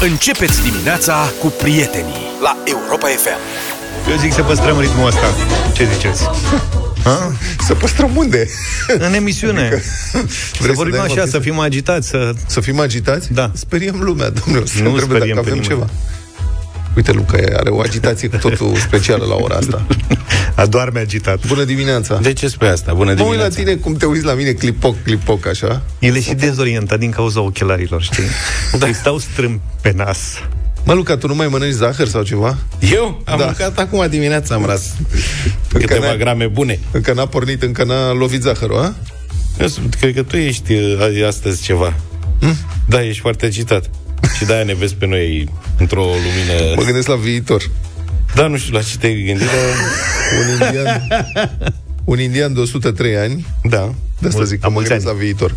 Începeți dimineața cu prietenii la Europa FM. Eu zic să păstrăm ritmul ăsta. Ce ziceți? Ha? Să păstrăm unde? În emisiune. să Vrei vorbim dai o așa, pistă? să fim agitați, să... Să fim agitați? Da. Speriem lumea, domnule. Să Nu întrebe speriem dacă pe avem nimeni. ceva. Uite, Luca are o agitație cu totul specială la ora asta. Adorme agitat. Bună dimineața! De ce spui asta? Bună Mă uit la dimineața. tine cum te uiți la mine, clipoc, clipoc, așa. El e și dezorientat din cauza ochelarilor, știi? Da. Îi stau strâmb pe nas. Mă, Luca, tu nu mai mănânci zahăr sau ceva? Eu am Da. da. mâncat acum dimineața, am ras Încă câteva n-ai- grame bune. Încă n-a pornit, încă n-a lovit zahărul, a? Eu sunt- cred că tu ești uh, astăzi ceva. Hm? Da, ești foarte agitat. Și de-aia ne vezi pe noi într-o lumină... Mă gândesc la viitor. Da, nu știu la ce te-ai gândit, dar... Un indian, un indian de 103 ani, Da. de asta Mul- zic că am mă mulți gândesc la ani. viitor.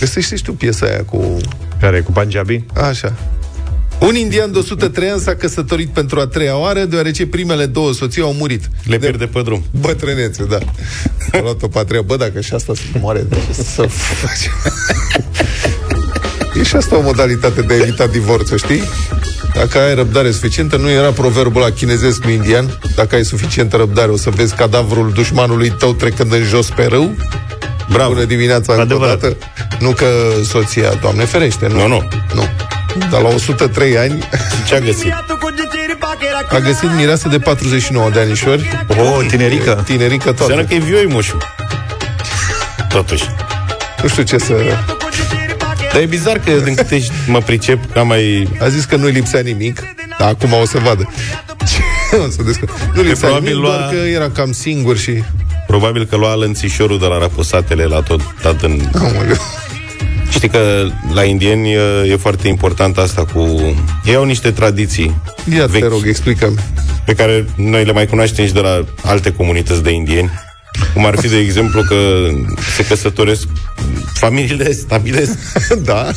Găsești și tu piesa aia cu... Care, cu Punjabi? Așa. Un indian de 103 ani s-a căsătorit pentru a treia oară, deoarece primele două soții au murit. Le pierde pe drum. Bătrânețe, da. A luat o patria. Bă, dacă și asta se moare, de ce să faci? E și asta o modalitate de a evita divorțul, știi? Dacă ai răbdare suficientă, nu era proverbul la chinezesc cu indian, dacă ai suficientă răbdare, o să vezi cadavrul dușmanului tău trecând în jos pe râu. Bravo. Bună dimineața încă o Adevărat. dată. Nu că soția, Doamne ferește, nu. Nu, nu. Nu. Dar la 103 ani Ce a găsit? a găsit mireasă de 49 de anișori. Oh, tinerică. Tinerică toată. Înseamnă că e vioi moșul. Totuși. Nu știu ce să... Dar e bizar că, din câte ș- mă pricep, că am mai... A zis că nu-i lipsea nimic, dar acum o să vadă. Ce o să descă... Nu lipsea probabil nimic, lua- doar că era cam singur și... Probabil că lua lănțișorul de la raposatele la tot dat în... Aoleu. Știi că la indieni e, e foarte important asta cu... Ei au niște tradiții Ia te vechi rog, explică-mi. pe care noi le mai cunoaștem și de la alte comunități de indieni. Cum ar fi, de exemplu, că se căsătoresc familiile stabilesc da,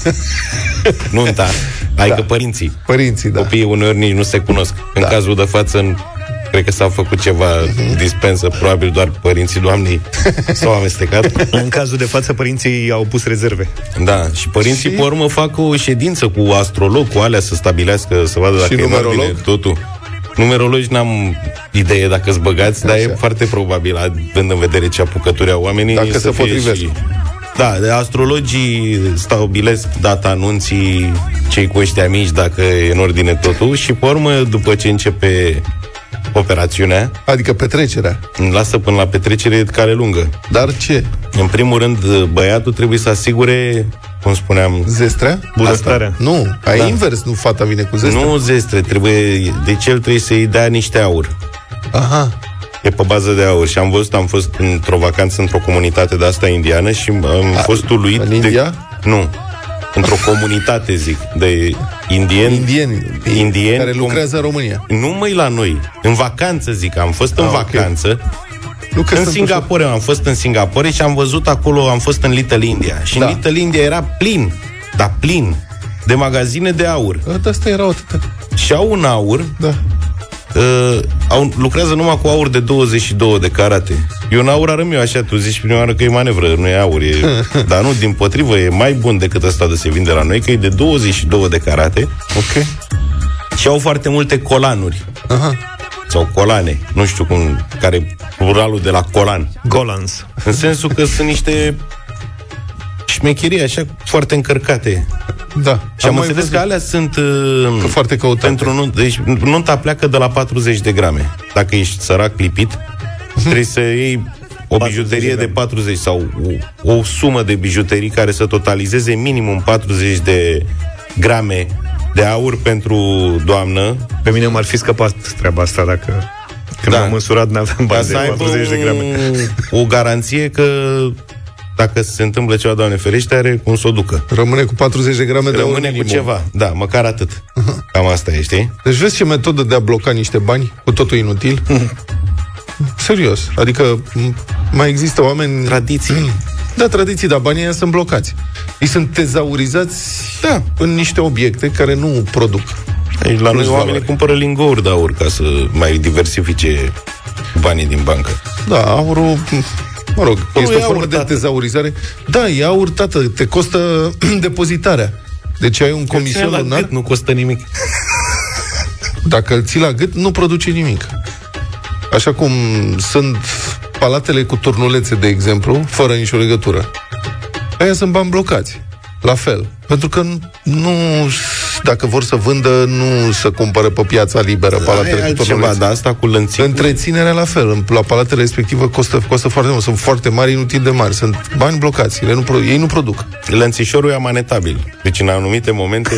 nunta, adică Da. părinții. părinții, da. Copiii uneori nici nu se cunosc. În Da. cazul de față, în, cred că s-a făcut ceva dispensă, probabil doar părinții doamnei s-au amestecat. În cazul de față, părinții au pus rezerve. Da, și părinții, Și? pe urmă, fac o ședință cu astrolog, cu alea, să stabilească, să vadă dacă Și e în numerolog? ordine totul. Numerologi n-am idee dacă sunt băgați, dar e Așa. foarte probabil, având în vedere ce apucături au oamenii. Dacă să se fie potrivesc. Da, de astrologii stabilesc data anunții, cei cu ăștia mici, dacă e în ordine totul, și pe urmă, după ce începe operațiunea, Adică petrecerea. îmi lasă până la petrecere care lungă. Dar ce? În primul rând, băiatul trebuie să asigure, cum spuneam, Zestrea? Bunăstarea. Nu, ai Da. invers, nu fata vine cu zestrea. Nu zestre, trebuie, deci el trebuie să-i dea niște aur. Aha, E pe bază de aur. Și am văzut, am fost într-o vacanță într-o comunitate de asta indiană și am A, fost uluit în de... India? Nu. Într-o comunitate, zic, de indieni. indieni, Indieni care cum- lucrează în România. Nu mai la noi. În vacanță, zic. Am fost în Ah, ok. Vacanță. Nu că În sunt Singapore, am fost în Singapore și am văzut acolo, am fost în Little India. Și Da. în Little India era plin, dar plin, de magazine de aur. ușor. Dar asta erau atâta. Și au un aur Da. uh, au, lucrează numai cu aur de 22 de carate. Eu un aur arăm eu așa, tu zici prima oară că e manevră, nu e aur, e, dar nu, din potrivă, e mai bun decât ăsta de se vinde la noi, că e de 22 de carate Ok. și au foarte multe colanuri. Aha. Sau colane, nu știu cum, care e pluralul de la colan. Golans. În sensul că sunt niște șmecherii așa foarte încărcate. Da. Și am, mai înțeles văzut că alea sunt uh, că foarte căutate. pentru nu, deci nunta pleacă de la 40 de grame. Dacă ești sărac lipit, trebuie să iei o 40 bijuterie de de grame. 40 sau o, o sumă de bijuterii care să totalizeze minimum 40 de grame de aur pentru doamnă Pe mine m-ar fi scăpat treaba asta dacă... Când Da. am măsurat, n-aveam ca bani să de aibă 40 de grame. un- o garanție că dacă se întâmplă ceva, Doamne ferește, are cum să o ducă. Rămâne cu 40 de grame de aur Rămâne cu minimum. ceva. Da, măcar atât. Cam asta e, știi? Deci vezi ce metodă de a bloca niște bani cu totul inutil? Serios. Adică m- mai există oameni... Tradiții. Da, tradiții, dar banii ăia sunt blocați. Ei sunt tezaurizați Da. în niște obiecte care nu produc. Ei, la noi Plus oamenii valoare. cumpără lingouri de aur ca să mai diversifice banii din bancă. Da, aurul... Mă rog, Nu, este e o formă aur, de tată. tezaurizare. Da, e aur, tată, te costă depozitarea. Deci ai un comision la lunar, gât, nu costă nimic. dacă îl ții la gât, nu produce nimic. Așa cum sunt palatele cu turnulețe, de exemplu, fără nicio legătură. Aia sunt bani blocați. La fel. Pentru că nu, dacă vor să vândă, nu să cumpără pe piața liberă Aia e palatele cu altceva, turnulețe. dar asta cu lănțicul... Întreținerea la fel. La palatele respectivă costă, costă foarte mult. Sunt foarte mari, inutil de mari. Sunt bani blocați. Ele nu, pro- ei nu produc. Lănțișorul e amanetabil. Deci în anumite momente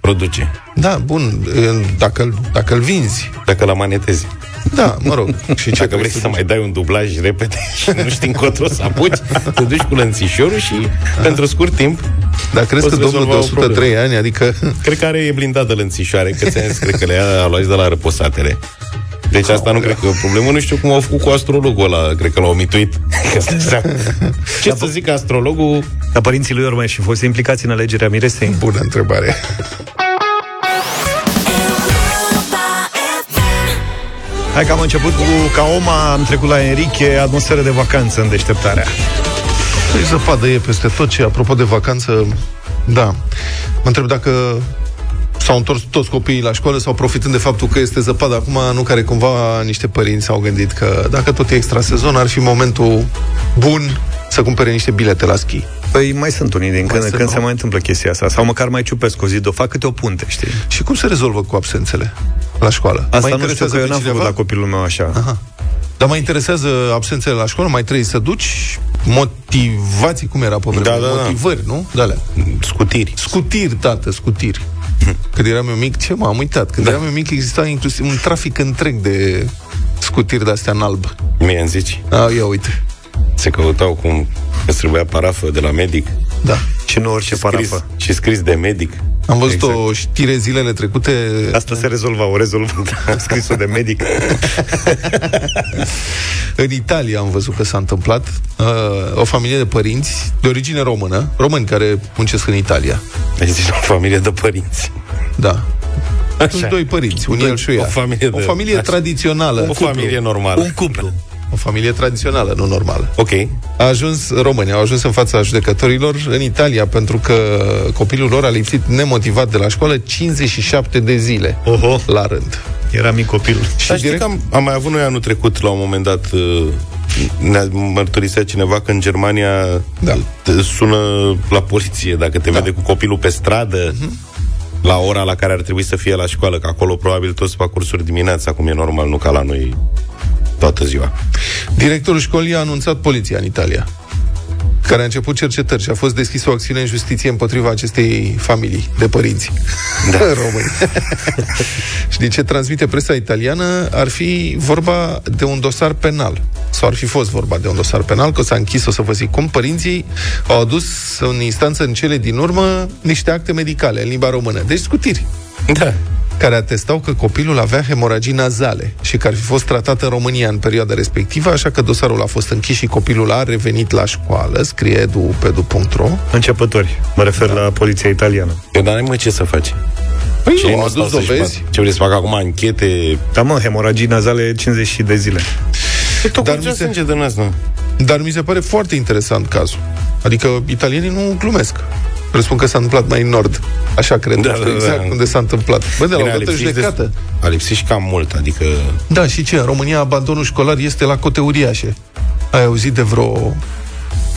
produce. Da, bun. în- Dacă, îl- dacă îl vinzi. Dacă la manetezi. Da, mă rog. Și ce Dacă vrei să mai dai un dublaj repede și nu știi încotro să apuci, te duci cu lănțișorul și pentru scurt timp Dar crezi că poți domnul de rezolva o 103 ani, adică... Cred că are e blindată lănțișoare, că ți-am zis, cred că le ia, a luat de la răposatele. Deci asta nu cred că e o problemă. Nu știu cum au făcut cu astrologul ăla. Cred că l-au omituit. Că să seama. Ce să zic astrologul? Dar părinții lui ori mai și fost implicați în alegerea miresei? Bună întrebare. Hai că am început cu ca Oma, am trecut la Enrique, atmosferă de vacanță în deșteptarea. Păi zăpadă e peste tot ce, apropo de vacanță, da. Mă întreb dacă s-au întors toți copiii la școală sau profitând de faptul că este zăpadă acum, nu care cumva niște părinți s-au gândit că dacă tot e extra sezon, ar fi momentul bun să cumpere niște bilete la schi. Păi mai sunt unii din când în sunt, când nu? se mai întâmplă chestia asta. Sau măcar mai ciupesc o zi, de o fac câte o punte, știi? Și cum se rezolvă cu absențele la școală? Asta Mă nu știu interesează că eu pe n-am făcut cineva? la copilul meu așa. Aha. Dar mă interesează absențele la școală, mai trebuie să duci motivații, cum era pe vremea? Da, da, da. Motivări, nu? De alea. Scutiri. Scutiri, tată, scutiri. Când eram eu mic, ce m-am uitat? Când da. eram eu mic exista inclusiv un trafic întreg de scutiri de-astea în alb. Mie îmi zici. A, ia uite. Se căutau cum îți trebuia parafă de la medic. Da. Și nu orice Scris, parafă. și scris de medic. Am văzut Exact. o știre zilele trecute Asta se rezolva, o rezolvă. Scrisul de medic. în Italia am văzut că s-a întâmplat uh, o familie de părinți de origine română, români care muncesc în Italia. Deci o familie de părinți. Da. Așa. Sunt doi părinți, un el și ea. O familie o de- familie așa. tradițională. O familie normală. Un cuplu. O familie tradițională, nu normală. Ok. A ajuns, România au ajuns în fața judecătorilor în Italia pentru că copilul lor a lipsit nemotivat de la școală 57 de zile Oho, la rând. era mic copil. Și Dar știi direct, că am, am mai avut noi anul trecut, la un moment dat, uh, ne-a mărturisea cineva că în Germania Da. te sună la poliție dacă te Da. vede cu copilul pe stradă, la ora la care ar trebui să fie la școală, că acolo probabil toți fac cursuri dimineața, cum e normal, nu ca la noi toată ziua. directorul școlii a anunțat poliția în Italia care a început cercetări și a fost deschisă o acțiune în justiție împotriva acestei familii de părinți da. români. și din ce transmite presa italiană, ar fi vorba de un dosar penal. Sau ar fi fost vorba de un dosar penal, că s-a închis, o să vă zic cum. Părinții au adus în instanță în cele din urmă niște acte medicale în limba română. Deci scutiri Da. Care atestau că copilul avea hemoragii nazale și că ar fi fost tratat în România în perioada respectivă, așa că dosarul a fost închis și copilul a revenit la școală, scrie edu.pedu.ro. Începători. Mă refer la poliția italiană. Eu n-am mă ce să faci. Păi Ce nu, nu a stau adus să-și dovezi, fac? Ce vrei să fac acum anchete? Da, mă, hemoragii nazale 50 de zile. E tot Dar Dar mi cu se- sânge de nas, nu? dar mi se pare foarte interesant cazul. Adică italienii nu glumesc. Presupun că s-a întâmplat mai în nord. Așa cred, Da, nu știu da, da. exact unde s-a întâmplat. Bă, de la o Bine, a dată lipsit de- judecată. A lipsit și cam mult, adică... Da, și ce? În România abandonul școlar este la cote uriașe. Ai auzit de vreo...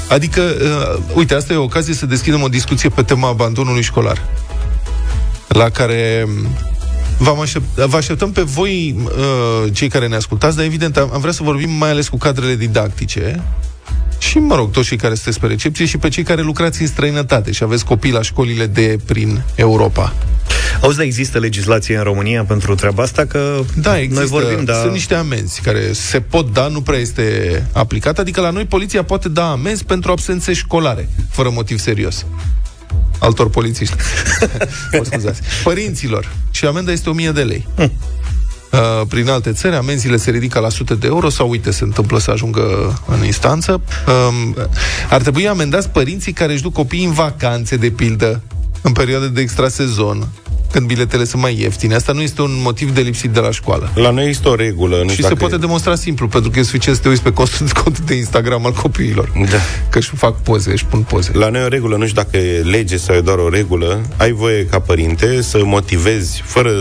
Adică, uh, uite, asta e o ocazie să deschidem o discuție pe tema abandonului școlar. La care um, v-am aștept, vă așteptăm pe voi, uh, cei care ne ascultați, dar evident am, am vrea să vorbim mai ales cu cadrele didactice și, mă rog, toți cei care sunteți pe recepție și pe cei care lucrați în străinătate și aveți copii la școlile de prin Europa. Auzi, dar există legislație în România pentru treaba asta? Că Da, există. noi vorbim, dar... Sunt niște amenzi care se pot da, nu prea este aplicat. Adică la noi poliția poate da amenzi pentru absențe școlare, fără motiv serios. Altor polițiști. Mă scuzați. Părinților. Și amenda este 1000 de lei. Uh, prin alte țări, amenziile se ridică la sute de euro sau, uite, se întâmplă să ajungă în instanță. Um, ar trebui amendați părinții care își duc copiii în vacanțe, de pildă, în perioade de extrasezon, când biletele sunt mai ieftine. Asta nu este un motiv de lipsit de la școală. La noi este o regulă. Nu și știu se dacă poate demonstra simplu, pentru că e suficient să te uiți pe contul, contul de Instagram al copiilor. Da. Că își fac poze, își pun poze. La noi e o regulă, nu știu dacă e lege sau e doar o regulă, ai voie ca părinte să motivezi, fără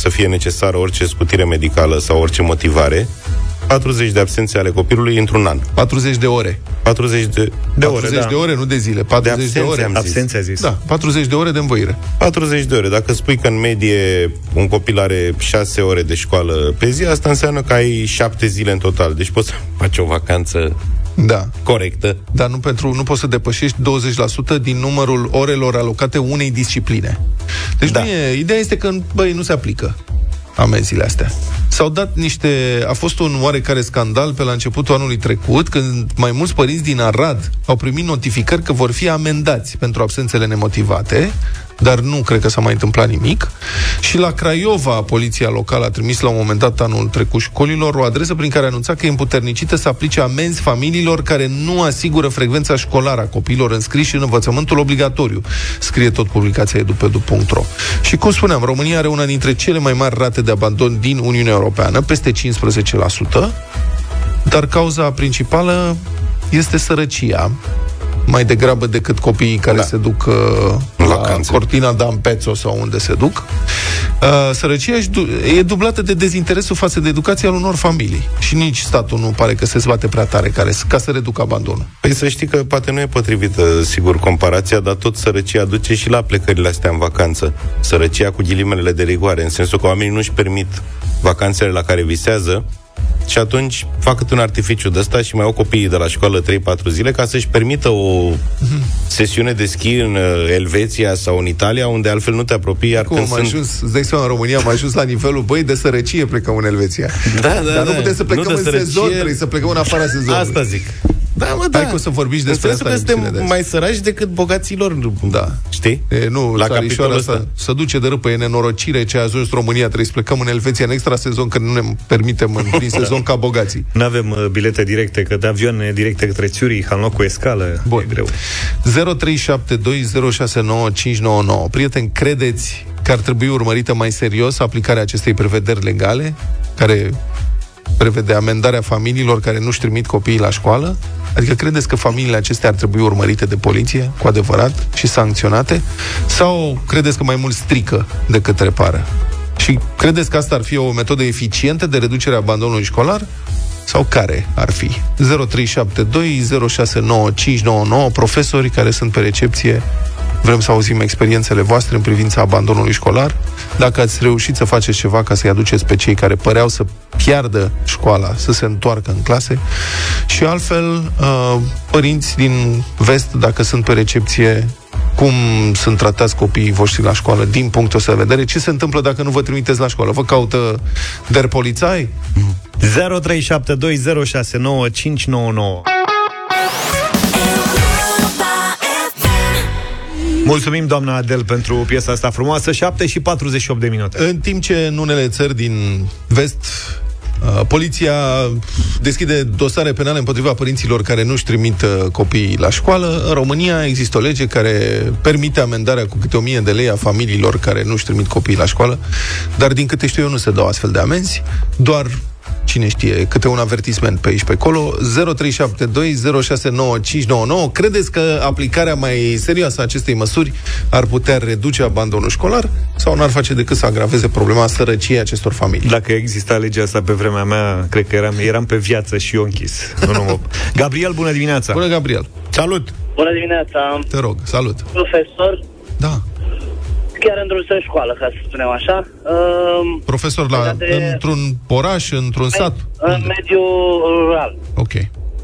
să fie necesară orice scutire medicală sau orice motivare, 40 de absențe ale copilului într-un an. 40 de ore. 40 de, De ore, 40 da. de ore, nu de zile. 40 de, absențe ore. am zis. Absențe a zis. Da, 40 de ore de învoire. 40 de ore. Dacă spui că în medie un copil are 6 ore de școală pe zi, asta înseamnă că ai 7 zile în total. Deci poți să faci o vacanță Da. corectă. Dar nu, pentru, nu poți să depășești 20% din numărul orelor alocate unei discipline. Deci Da. da. mie, ideea este că, băi, nu se aplică amenziile astea. S-au dat niște... A fost un oarecare scandal pe la începutul anului trecut, când mai mulți părinți din Arad au primit notificări că vor fi amendați pentru absențele nemotivate, dar nu cred că s-a mai întâmplat nimic. Și la Craiova, poliția locală a trimis la un moment dat anul trecut școlilor o adresă prin care anunța că e împuternicită să aplice amenzi familiilor care nu asigură frecvența școlară a copiilor înscriși în învățământul obligatoriu. Scrie tot publicația edupedu.ro. Și cum spuneam, România are una dintre cele mai mari rate de abandon din Uniunea Europeană, peste 15%, dar cauza principală este sărăcia, mai degrabă decât copiii care Da. da. se duc uh, În la vacanțe. Cortina d'Ampezzo sau unde se duc. Uh, sărăcia își du- e dublată de dezinteresul față de educația al unor familii. Și nici statul nu pare că se zbate prea tare care, ca să reducă abandonul. Păi să știi că poate nu e potrivită, sigur, comparația, dar tot sărăcia duce și la plecările astea în vacanță. Sărăcia cu ghilimelele de rigoare, în sensul că oamenii nu-și permit vacanțele la care visează și atunci fac câte un artificiu de ăsta și mai au copiii de la școală 3-4 zile ca să-și permită o sesiune de schi în uh, Elveția sau în Italia, unde altfel nu te apropii, iar Cum când am sunt... ajuns, îți dai seama, în România am ajuns la nivelul, băi, de sărăcie plecăm în Elveția. Da, da, Dar nu da. putem să plecăm Nu de în sărăcie. sezon, trebuie să plecăm în afara sezonului. Asta zic. Da, mă, Hai că o să vorbiți despre în asta sensul că în emisiunea de suntem azi. mai săraci decât bogaților. Da. Știi? E, nu, La la capitolul capitolul ăsta. asta se duce de râpă, e nenorocire ce a ajuns România, trebuie să plecăm în Elveția în extra sezon, că nu ne permitem în prin sezon ca bogații. Nu avem uh, bilete directe, că de avioane directe către Țuric, în loc cu escală, Bun. e greu. 0372069599. Prieteni, credeți că ar trebui urmărită mai serios aplicarea acestei prevederi legale, care prevede amendarea familiilor care nu-și trimit copiii la școală? Adică credeți că familiile acestea ar trebui urmărite de poliție, cu adevărat, și sancționate? Sau credeți că mai mult strică decât repară? Și credeți că asta ar fi o metodă eficientă de reducere a abandonului școlar? Sau care ar fi? 0372069599 profesori care sunt pe recepție Vrem să auzim experiențele voastre în privința abandonului școlar. Dacă ați reușit să faceți ceva ca să-i aduceți pe cei care păreau să piardă școala, să se întoarcă în clase. Și altfel, uh, părinți din vest, dacă sunt pe recepție, cum sunt tratați copiii voștri la școală din punctul ăsta de vedere, ce se întâmplă dacă nu vă trimiteți la școală? Vă caută der polițai? 0372069599 Mulțumim, doamna Adel, pentru piesa asta frumoasă. 7 și 48 de minute. În timp ce în unele țări din vest uh, Poliția deschide dosare penale împotriva părinților care nu-și trimit uh, copiii la școală. În România există o lege care permite amendarea cu câte o mie de lei a familiilor care nu-și trimit copiii la școală, dar din câte știu eu nu se dau astfel de amenzi, doar cine știe, câte un avertisment pe aici pe acolo 0372069599 Credeți că aplicarea mai serioasă a acestei măsuri ar putea reduce abandonul școlar sau n-ar face decât să agraveze problema sărăciei acestor familii? Dacă exista legea asta pe vremea mea, cred că eram, eram pe viață și eu închis. Nu, nu. Gabriel, bună dimineața! Bună, Gabriel! Salut! Bună dimineața, Te rog, salut! profesor, Da, chiar în drum spre școală, ca să spunem așa. Um, profesor, la, De- într-un oraș, într-un sat? În Unde? mediul rural, Ok,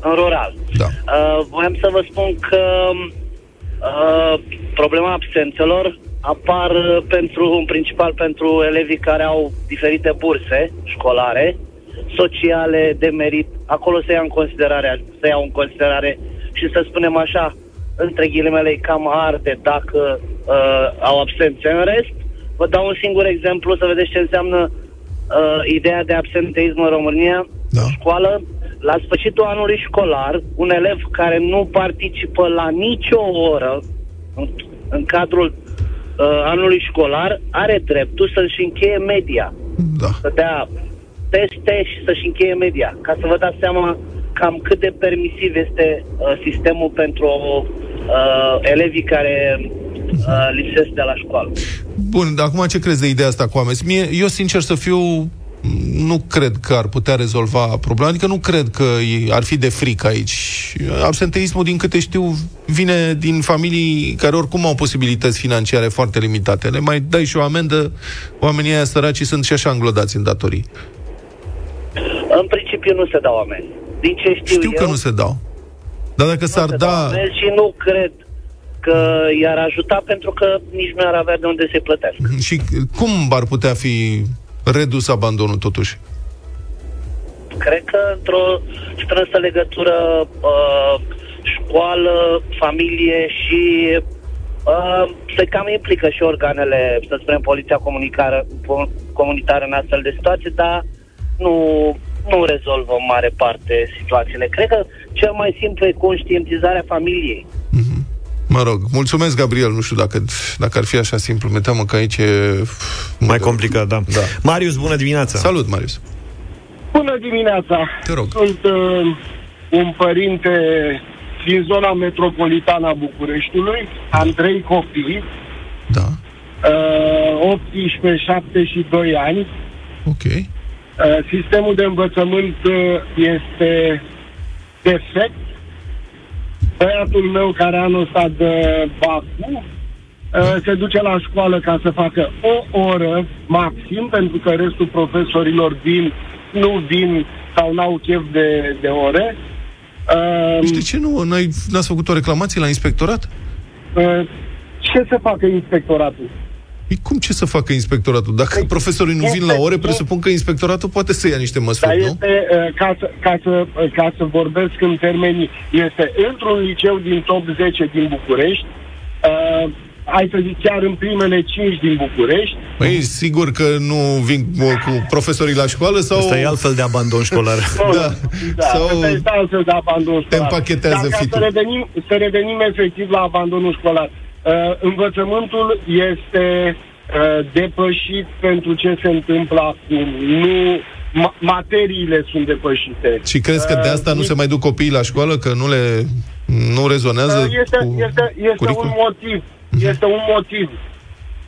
în rural. da. Uh, voiam să vă spun că uh, problema absențelor apar uh, pentru, în principal pentru elevii care au diferite burse școlare, sociale, de merit. Acolo se ia în considerare, se iau în considerare și să spunem așa, între ghilimele, e cam arde dacă uh, au absențe. În rest, vă dau un singur exemplu să vedeți ce înseamnă uh, ideea de absenteism în România. Da. Școală, la sfârșitul anului școlar, un elev care nu participă la nicio oră în, în cadrul uh, anului școlar are dreptul să-și încheie media. Da. Să dea teste și să-și încheie media. Ca să vă dați seama cam cât de permisiv este uh, sistemul pentru uh, elevii care uh, lipsesc de la școală. Bun, dar acum ce crezi de ideea asta cu amenzi? Mie, eu, sincer să fiu, nu cred că ar putea rezolva problema, adică nu cred că e- ar fi de frică aici. Absenteismul, din câte știu, vine din familii care oricum au posibilități financiare foarte limitate. Le mai dai și o amendă, oamenii aia săraci sunt și așa înglodați în datorii. În principiu nu se dau amenzi. Din ce știu, Știu eu, că nu se dau. Dar dacă s-ar se dau da... amenzi și nu cred că i-ar ajuta pentru că nici nu ar avea de unde să-i plătească. Și cum ar putea fi redus abandonul totuși? Cred că într-o strânsă legătură uh, școală, familie și uh, se cam implică și organele, să spunem, poliția comunicară, co- comunitară în astfel de situații, dar nu, nu rezolvă în mare parte situațiile. Cred că cel mai simplu e conștientizarea familiei. Mă rog, mulțumesc, Gabriel. Nu știu dacă, dacă ar fi așa simplu. Mi teamă că aici e... Mai complicat, da. Da. Marius, bună dimineața! Salut, Marius. Bună dimineața! Te rog. Sunt uh, un părinte din zona metropolitană a Bucureștiului. Am trei copii, Da. uh, 18, 7 și 2 ani. Ok. Uh, sistemul de învățământ uh, este defect. Băiatul meu care anul ăsta de Bacu uh, se duce la școală ca să facă o oră maxim, pentru că restul profesorilor vin, nu vin sau n-au chef de, de ore. Uh, Și de ce nu? N-ai, n-ați făcut o reclamație la inspectorat? uh, ce să facă inspectoratul? Păi cum ce să facă inspectoratul? Dacă Păi, profesorii nu vin este- la ore, presupun că inspectoratul poate să ia niște Dar măsuri, nu? este, uh, ca să, ca, să, uh, ca să vorbesc în termenii, este într-un liceu din top 10 din București, uh, hai să zic chiar în primele 5 din București, Păi, sigur că nu vin cu, cu profesorii la școală sau... Asta e altfel de abandon școlar. Da. da, Sau sau este altfel de abandon școlar. împachetează Dar ca fitul. să revenim, să revenim efectiv la abandonul școlar. Uh, învățământul este uh, depășit pentru ce se întâmplă acum. Nu, ma- materiile sunt depășite. Și crezi că de asta nu Uh, se mai duc copiii la școală? Că nu le... nu rezonează Uh, Este, cu este, este curriculum? un motiv. Este un motiv.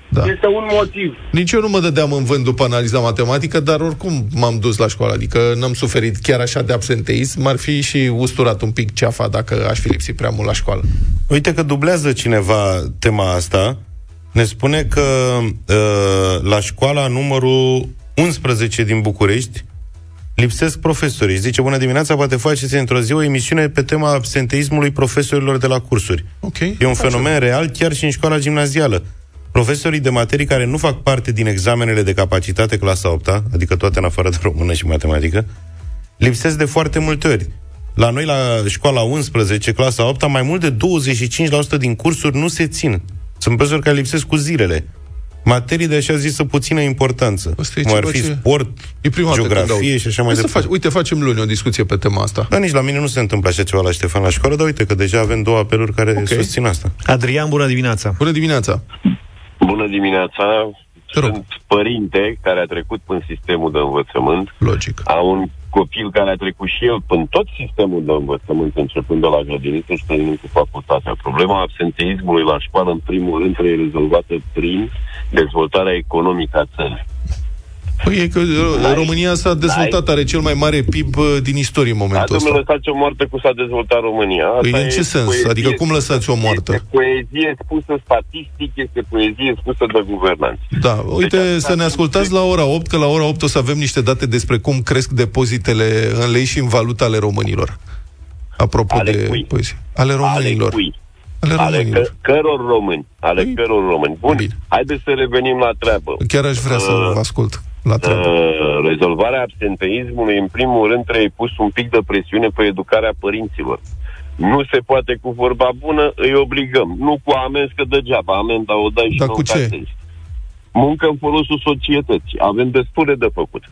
Da. Este un motiv. Nici eu nu mă dădeam în vânt după analiza matematică, dar oricum m-am dus la școală, adică n-am suferit chiar așa de absenteism, m-ar fi și usturat un pic ceafa dacă aș fi lipsit prea mult la școală. Uite că dublează cineva tema asta. Ne spune că uh, la școala numărul 11 din București lipsesc profesorii. Zice, bună dimineața, poate faceți într-o zi o emisiune pe tema absenteismului profesorilor de la cursuri. Ok. E un fenomen real chiar și în școala gimnazială. Profesorii de materii care nu fac parte din examenele de capacitate clasa 8 adică toate în afară de română și matematică, lipsesc de foarte multe ori. La noi, la școala 11, clasa 8 mai mult de 25% din cursuri nu se țin. Sunt profesori care lipsesc cu zilele. Materii de așa zisă puțină importanță. Asta e cum ar ceva fi ce- sport, E prima dată când geografie aud. și așa mai Hai să departe. faci, uite, facem luni o discuție pe tema asta. Dar nici la mine nu se întâmplă așa ceva la Ștefan la școală, dar uite că deja avem două apeluri care Ok. susțin asta. Adrian, bună dimineața! Bună dimineața! Bună dimineața! Te rog. Sunt părinte care a trecut prin sistemul de învățământ. Logic. Am un copil care a trecut și el prin tot sistemul de învățământ, începând de la grădiniță și terminând cu facultatea. Problema absenteismului la școală, în primul rând, trebuie rezolvată prin dezvoltarea economică a țării. Păi e că uh, România s-a dezvoltat, are cel mai mare PIB uh, din istorie în Da, momentul domnule, ăsta. lăsați o moarte cu s-a dezvoltat România. Asta Păi în e ce sens? poezie- Adică cum lăsați o moartă? Este poezie spusă statistic, este poezie spusă de guvernanți. Da, uite, Deci, să ne ascultați la ora 8, că la ora 8 o să avem niște date despre cum cresc depozitele în lei și în valuta ale românilor. Apropo Ale de cui? poezie. Ale românilor. Ale cui? Ale Ale românilor. că, căror români. Ale Păi, căror români. Bun, bine. haideți să revenim la treabă. Chiar aș vrea să Uh, vă ascult la treabă. Uh, rezolvarea absenteismului, în primul rând, trebuie pus un pic de presiune pe educarea părinților. Nu se poate cu vorba bună, îi obligăm. Nu cu amenzi, că degeaba amenda o dai și Dar nu cu ce? încasezi. Muncă în folosul societății. Avem destule de făcut.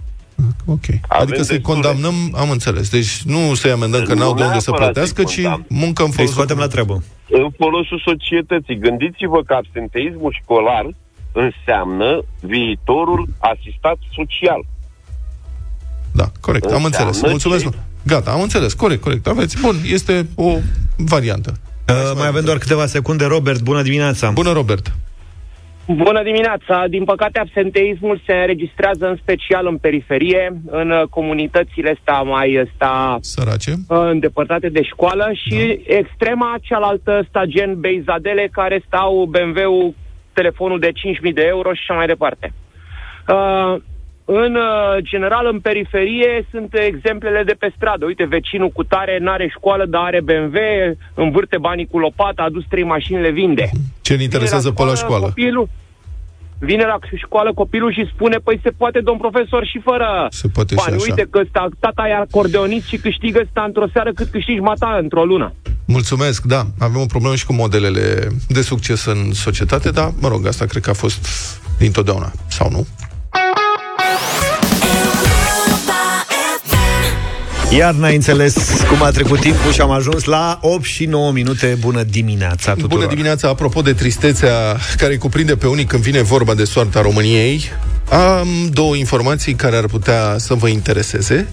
Ok. Avem adică să-i destule. condamnăm, am înțeles. Deci nu să-i amendăm că Nu n-au de unde să neapărat plătească, să-i ci condamn. muncă în Îi folosul scoatem la treabă. în folosul societății. Gândiți-vă că absenteismul școlar înseamnă viitorul asistat social. Da, corect, am Înseamnă înțeles. Mulțumesc. ce? Gata, am înțeles, corect, corect. Aveți, bun, este o variantă. Uh, mai avem doar câteva secunde. Robert, bună dimineața! Bună, Robert. Bună dimineața! Din păcate, absenteismul se înregistrează în special în periferie, în uh, comunitățile astea mai uh, sta Sărace. uh, îndepărtate de școală și da. extrema cealaltă sta gen Beizadele, care stau BMW-ul, telefonul de 5.000 de euro și așa mai departe. Uh, în uh, general, în periferie sunt exemplele de pe stradă. Uite, vecinul cu tare n-are școală, dar are BMW, învârte banii cu lopata, a adus trei mașini, le vinde. Ce ne interesează pe la școală? Copilul, vine la școală copilul și spune, păi se poate, domn profesor, și fără Se poate și bani. așa. Uite că sta, tata e acordeonist și câștigă sta într-o seară cât câștigi mata într-o lună. Mulțumesc, da. Avem o problemă și cu modelele de succes în societate, dar, mă rog, asta cred că a fost dintotdeauna, sau nu? Iar n-ai înțeles cum a trecut timpul și am ajuns la 8 și 9 minute. Bună dimineața tuturor! Bună dimineața, apropo de tristețea care îi cuprinde pe unii când vine vorba de soarta României, am două informații care ar putea să vă intereseze.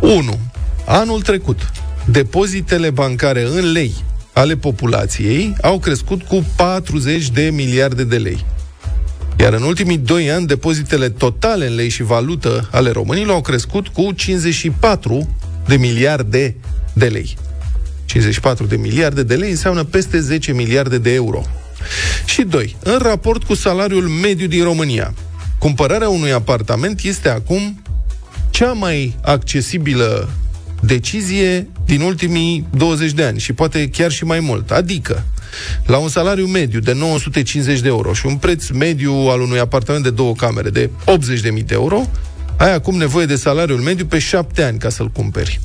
1. Anul trecut, depozitele bancare în lei ale populației au crescut cu 40 de miliarde de lei. Iar în ultimii doi ani, depozitele totale în lei și valută ale românilor au crescut cu 54 de miliarde de lei. 54 de miliarde de lei înseamnă peste 10 miliarde de euro. Și doi, în raport cu salariul mediu din România, cumpărarea unui apartament este acum cea mai accesibilă decizie din ultimii 20 de ani și poate chiar și mai mult. Adică, la un salariu mediu de 950 de euro și un preț mediu al unui apartament de două camere de 80.000 de euro, ai acum nevoie de salariul mediu pe 7 ani ca să-l cumperi.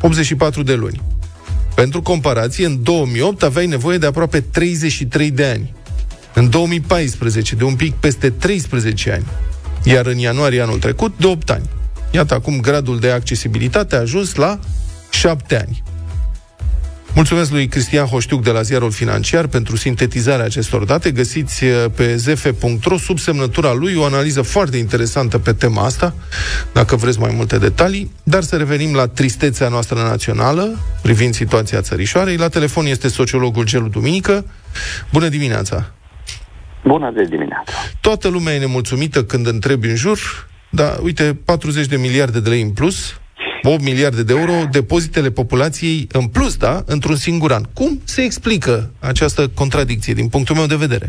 84 de luni. Pentru comparație, în 2008 aveai nevoie de aproape 33 de ani. În 2014, de un pic peste 13 ani. Iar în ianuarie anul trecut, de 8 ani. Iată acum gradul de accesibilitate a ajuns la 7 ani. Mulțumesc lui Cristian Hoștiuc de la Ziarul Financiar pentru sintetizarea acestor date. Găsiți eh, pe zf.ro sub semnătura lui o analiză foarte interesantă pe tema asta, dacă vreți mai multe detalii. Dar să revenim la tristețea noastră națională privind situația țărișoarei. La telefon este sociologul Gelu Duminică. Bună dimineața! Bună de dimineața! Toată lumea e nemulțumită când întrebi în jur, dar uite, 40 de miliarde de lei în plus, 8 miliarde de euro, depozitele populației în plus, da, într-un singur an. Cum se explică această contradicție din punctul meu de vedere?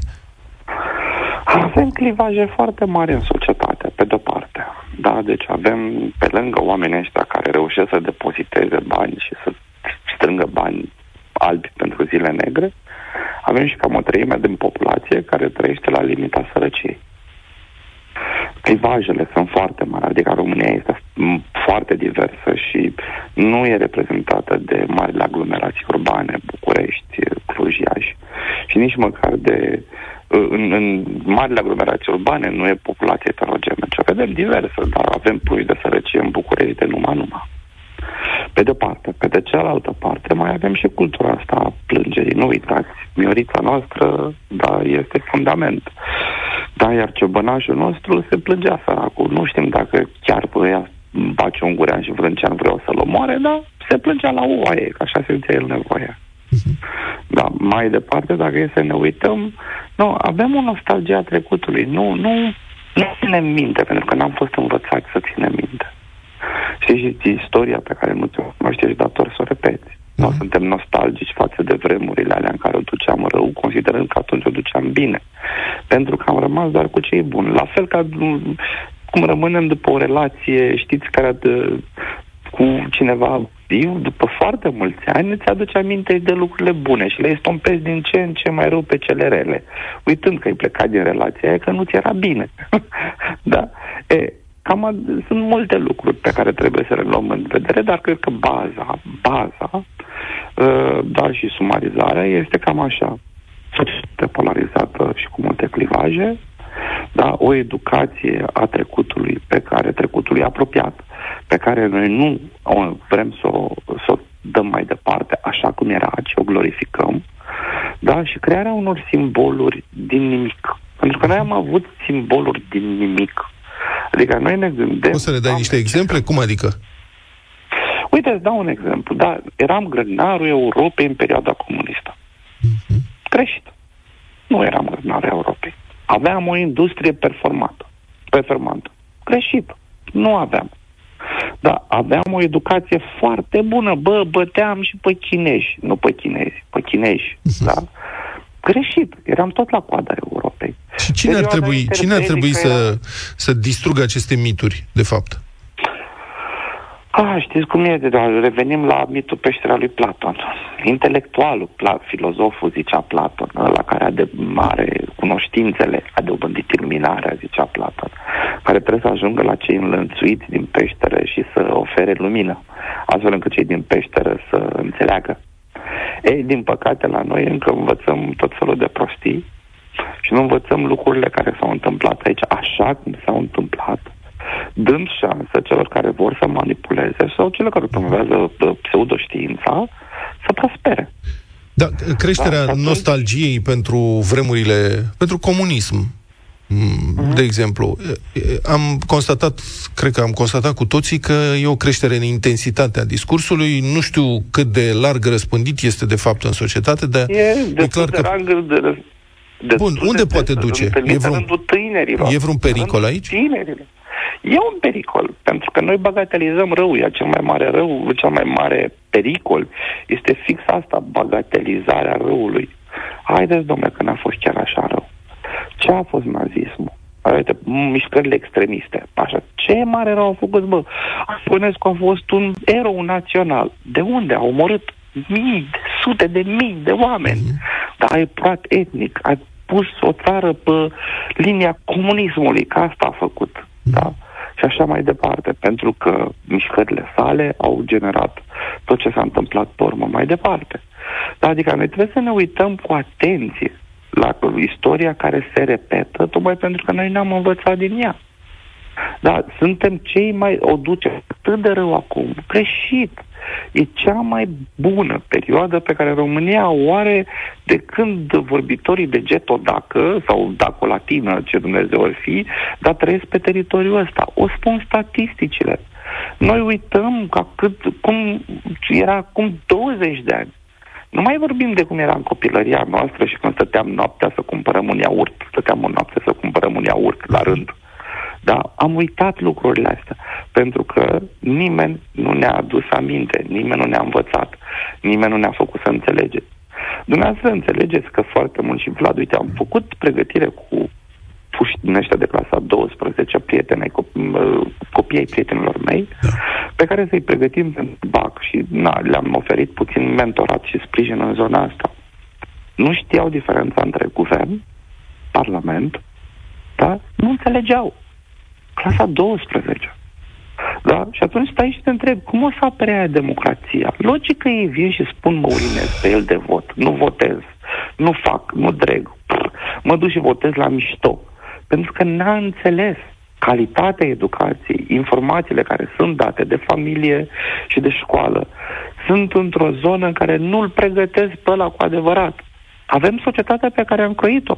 Avem clivaje foarte mari în societate, pe de-o parte. Da, deci avem pe lângă oamenii ăștia care reușesc să depoziteze bani și să strângă bani albi pentru zile negre, avem și cam o treime din populație care trăiește la limita sărăciei. Clivajele sunt foarte mari, adică România este m, foarte diversă și nu e reprezentată de marile aglomerații urbane, București, Cluj, Iași și nici măcar de în, în marile aglomerații urbane nu e populație heterogenă, ci o vedem diversă, dar avem puși de sărăcie în București de numai numai. Pe de parte, pe de cealaltă parte, mai avem și cultura asta a plângerii. Nu uitați, miorița noastră, da, este fundament. Da, iar ciobănașul nostru se plângea săracul. Nu știm dacă chiar ea bace un gurean și vrâncean vreau să-l omoare, dar se plângea la uaie, că așa simțea el nevoia. Da, mai departe, dacă e să ne uităm, nu, avem o nostalgie a trecutului. Nu, nu, nu ținem minte, pentru că n-am fost învățați să ținem minte. Știi și istoria pe care nu ți-o cunoști, ești dator să o repeți. Noi Mhm. suntem nostalgici față de vremurile alea în care o duceam rău, considerând că atunci o duceam bine. Pentru că am rămas doar cu cei buni. La fel ca mm, cum rămânem după o relație, știți, care de, cu cineva viu, după foarte mulți ani, îți aduce aminte de lucrurile bune și le estompezi din ce în ce mai rău pe cele rele, uitând că ai plecat din relația aia, că nu ți era bine. da. E, cam a, sunt multe lucruri pe care trebuie să le luăm în vedere, dar cred că baza, baza, uh, dar și sumarizarea este cam așa. Societate polarizată și cu multe clivaje, Da? O educație a trecutului, pe care trecutului apropiat, pe care noi nu o, vrem să o, să o dăm mai departe așa cum era, ci o glorificăm, da? și crearea unor simboluri din nimic. Pentru că noi am avut simboluri din nimic. Adică noi ne gândim... Poți să ne dai niște exemple? Cum adică? Uite, îți dau un exemplu. Da, eram grădinarul Europei în perioada comunistă. Uh-huh. Greșit. Nu eram grădinarul Europei. Aveam o industrie performată. Performantă. Greșit. Nu aveam. Da, aveam o educație foarte bună. Bă, băteam și pe chinezi. Nu pe chinezi, pe chinezi. Uh-huh. Da? Greșit. Eram tot la coada Europei. Și cine ar trebui, cine ar trebui să, să distrugă aceste mituri, de fapt? Ah, știți cum e, dar revenim la mitul peștera lui Platon. Intelectualul, pla, filozoful, zicea Platon, la care are mare cunoștințele, a dobândit iluminarea, zicea Platon, care trebuie să ajungă la cei înlănțuiți din peșteră și să ofere lumină, astfel încât cei din peșteră să înțeleagă. Ei, din păcate, la noi încă învățăm tot felul de prostii și nu învățăm lucrurile care s-au întâmplat aici așa cum s-au întâmplat dând șansă celor care vor să manipuleze sau celor care promovează pseudoștiința să prospere. Da, creșterea da, nostalgiei pentru vremurile, pentru comunism, uh-huh. De exemplu. Am constatat, cred că am constatat cu toții că e o creștere în intensitatea discursului. Nu știu cât de larg răspândit este de fapt în societate, dar e, e clar că... De, de Bun, unde poate duce? E vreun, e vreun pericol aici? Tinerilor. E un pericol, pentru că noi bagatelizăm răul, iar cel mai mare rău, cel mai mare pericol este fix asta, bagatelizarea răului. Haideți, domnule, că n-a fost chiar așa rău. Ce a fost nazismul? Uite, mișcările extremiste. Așa, ce mare rău au făcut, bă? Spuneți că a fost un erou național. De unde? A omorât mii, sute de mii de oameni. Mm-hmm. Dar ai prat etnic, ai pus o țară pe linia comunismului, că asta a făcut. Da? și așa mai departe, pentru că mișcările sale au generat tot ce s-a întâmplat pe urmă mai departe. Da, adică noi trebuie să ne uităm cu atenție la istoria care se repetă, tocmai pentru că noi n-am învățat din ea. Da, suntem cei mai... O duce atât de rău acum. Greșit. E cea mai bună perioadă pe care România o are de când vorbitorii de geto dacă, sau daco latină, ce Dumnezeu ar fi, dar trăiesc pe teritoriul ăsta. O spun statisticile. Noi uităm ca cât, cum era acum 20 de ani. Nu mai vorbim de cum era în copilăria noastră și când stăteam noaptea să cumpărăm un iaurt, stăteam în noapte să cumpărăm un iaurt la rând. Dar am uitat lucrurile astea, pentru că nimeni nu ne-a adus aminte, nimeni nu ne-a învățat, nimeni nu ne-a făcut să înțelegeți. Dumneavoastră înțelegeți că foarte mult și Vlad, uite, am făcut pregătire cu puși din ăștia de clasa 12, prieteni, copii ai prietenilor mei, da. pe care să-i pregătim pentru BAC și na, le-am oferit puțin mentorat și sprijin în zona asta. Nu știau diferența între guvern, parlament, da? Nu înțelegeau clasa 12. Da? Și atunci stai și te întreb, cum o să apere democrația? Logic că ei vin și spun mă urinez pe el de vot, nu votez, nu fac, nu dreg, mă duc și votez la mișto. Pentru că n-a înțeles calitatea educației, informațiile care sunt date de familie și de școală, sunt într-o zonă în care nu-l pregătesc pe ăla cu adevărat. Avem societatea pe care am croit-o.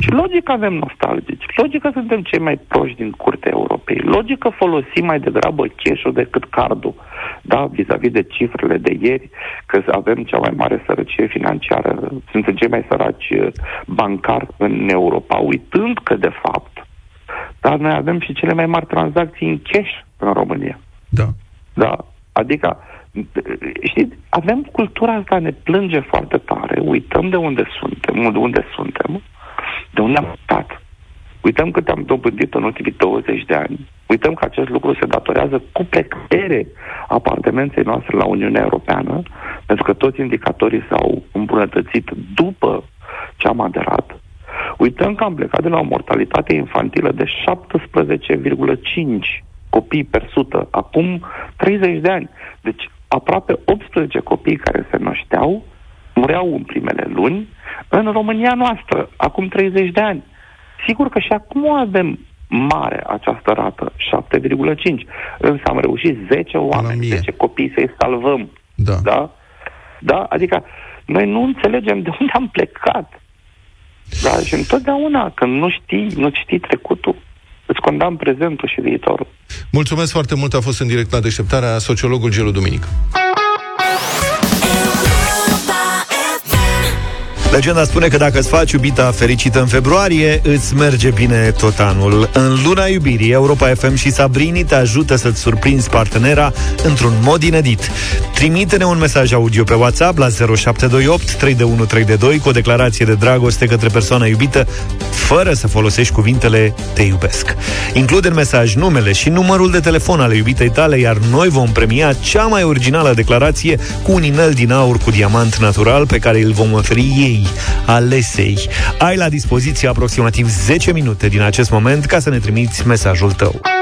Și logic avem nostalgici. Logic că suntem cei mai proști din curtea Europei. Logic că folosim mai degrabă cash decât cardul. Da, vis-a-vis de cifrele de ieri, că avem cea mai mare sărăcie financiară, suntem cei mai săraci uh, bancar în Europa, uitând că, de fapt, dar noi avem și cele mai mari tranzacții în cash în România. Da. Da. Adică, știți, avem cultura asta, ne plânge foarte tare, uităm de unde suntem, de unde suntem de unde am stat. Uităm cât am dobândit în ultimii 20 de ani. Uităm că acest lucru se datorează cu plecare apartenenței noastre la Uniunea Europeană, pentru că toți indicatorii s-au îmbunătățit după ce am aderat. Uităm că am plecat de la o mortalitate infantilă de 17,5 copii per sută, acum 30 de ani. Deci aproape 18 copii care se nășteau mureau în primele luni în România noastră, acum 30 de ani. Sigur că și acum avem mare această rată, 7,5. Însă am reușit 10 oameni, 10 copii să-i salvăm. Da. Da? Da? Adică noi nu înțelegem de unde am plecat. Da? Și întotdeauna când nu știi, nu știi trecutul, îți condamn prezentul și viitorul. Mulțumesc foarte mult, a fost în direct la deșteptarea sociologul Gelu Duminic. Legenda spune că dacă îți faci iubita fericită în februarie, îți merge bine tot anul. În luna iubirii, Europa FM și Sabrini te ajută să-ți surprinzi partenera într-un mod inedit. Trimite-ne un mesaj audio pe WhatsApp la 0728 32132 cu o declarație de dragoste către persoana iubită, fără să folosești cuvintele te iubesc. Include în mesaj numele și numărul de telefon ale iubitei tale, iar noi vom premia cea mai originală declarație cu un inel din aur cu diamant natural pe care îl vom oferi ei ei, alesei. Ai la dispoziție aproximativ 10 minute din acest moment ca să ne trimiți mesajul tău.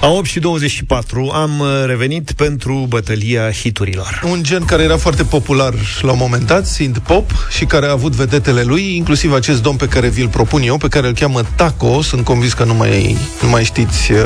A 8 și 24 am uh, revenit pentru bătălia hiturilor. Un gen care era foarte popular la un moment dat, Sind Pop, și care a avut vedetele lui, inclusiv acest domn pe care vi-l propun eu, pe care îl cheamă Taco. Sunt convins că nu mai, nu mai știți uh,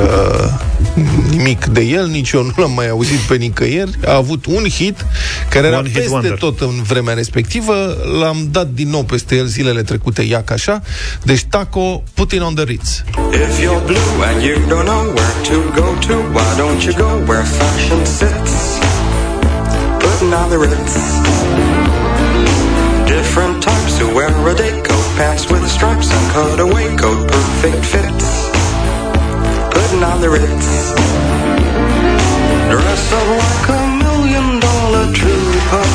nimic de el, nici eu nu l-am mai auzit pe nicăieri. A avut un hit care era One hit peste wonder. tot în vremea respectivă. L-am dat din nou peste el zilele trecute, ia ca așa. Deci Taco, Putin on the Ritz. If you're blue and you don't know where to go to, why don't you go where fashion sits? Putting on the Ritz. Different types who wear a day coat, pants with stripes and cutaway coat, perfect fits. Putting on the Ritz. Dress up like a million dollar trooper.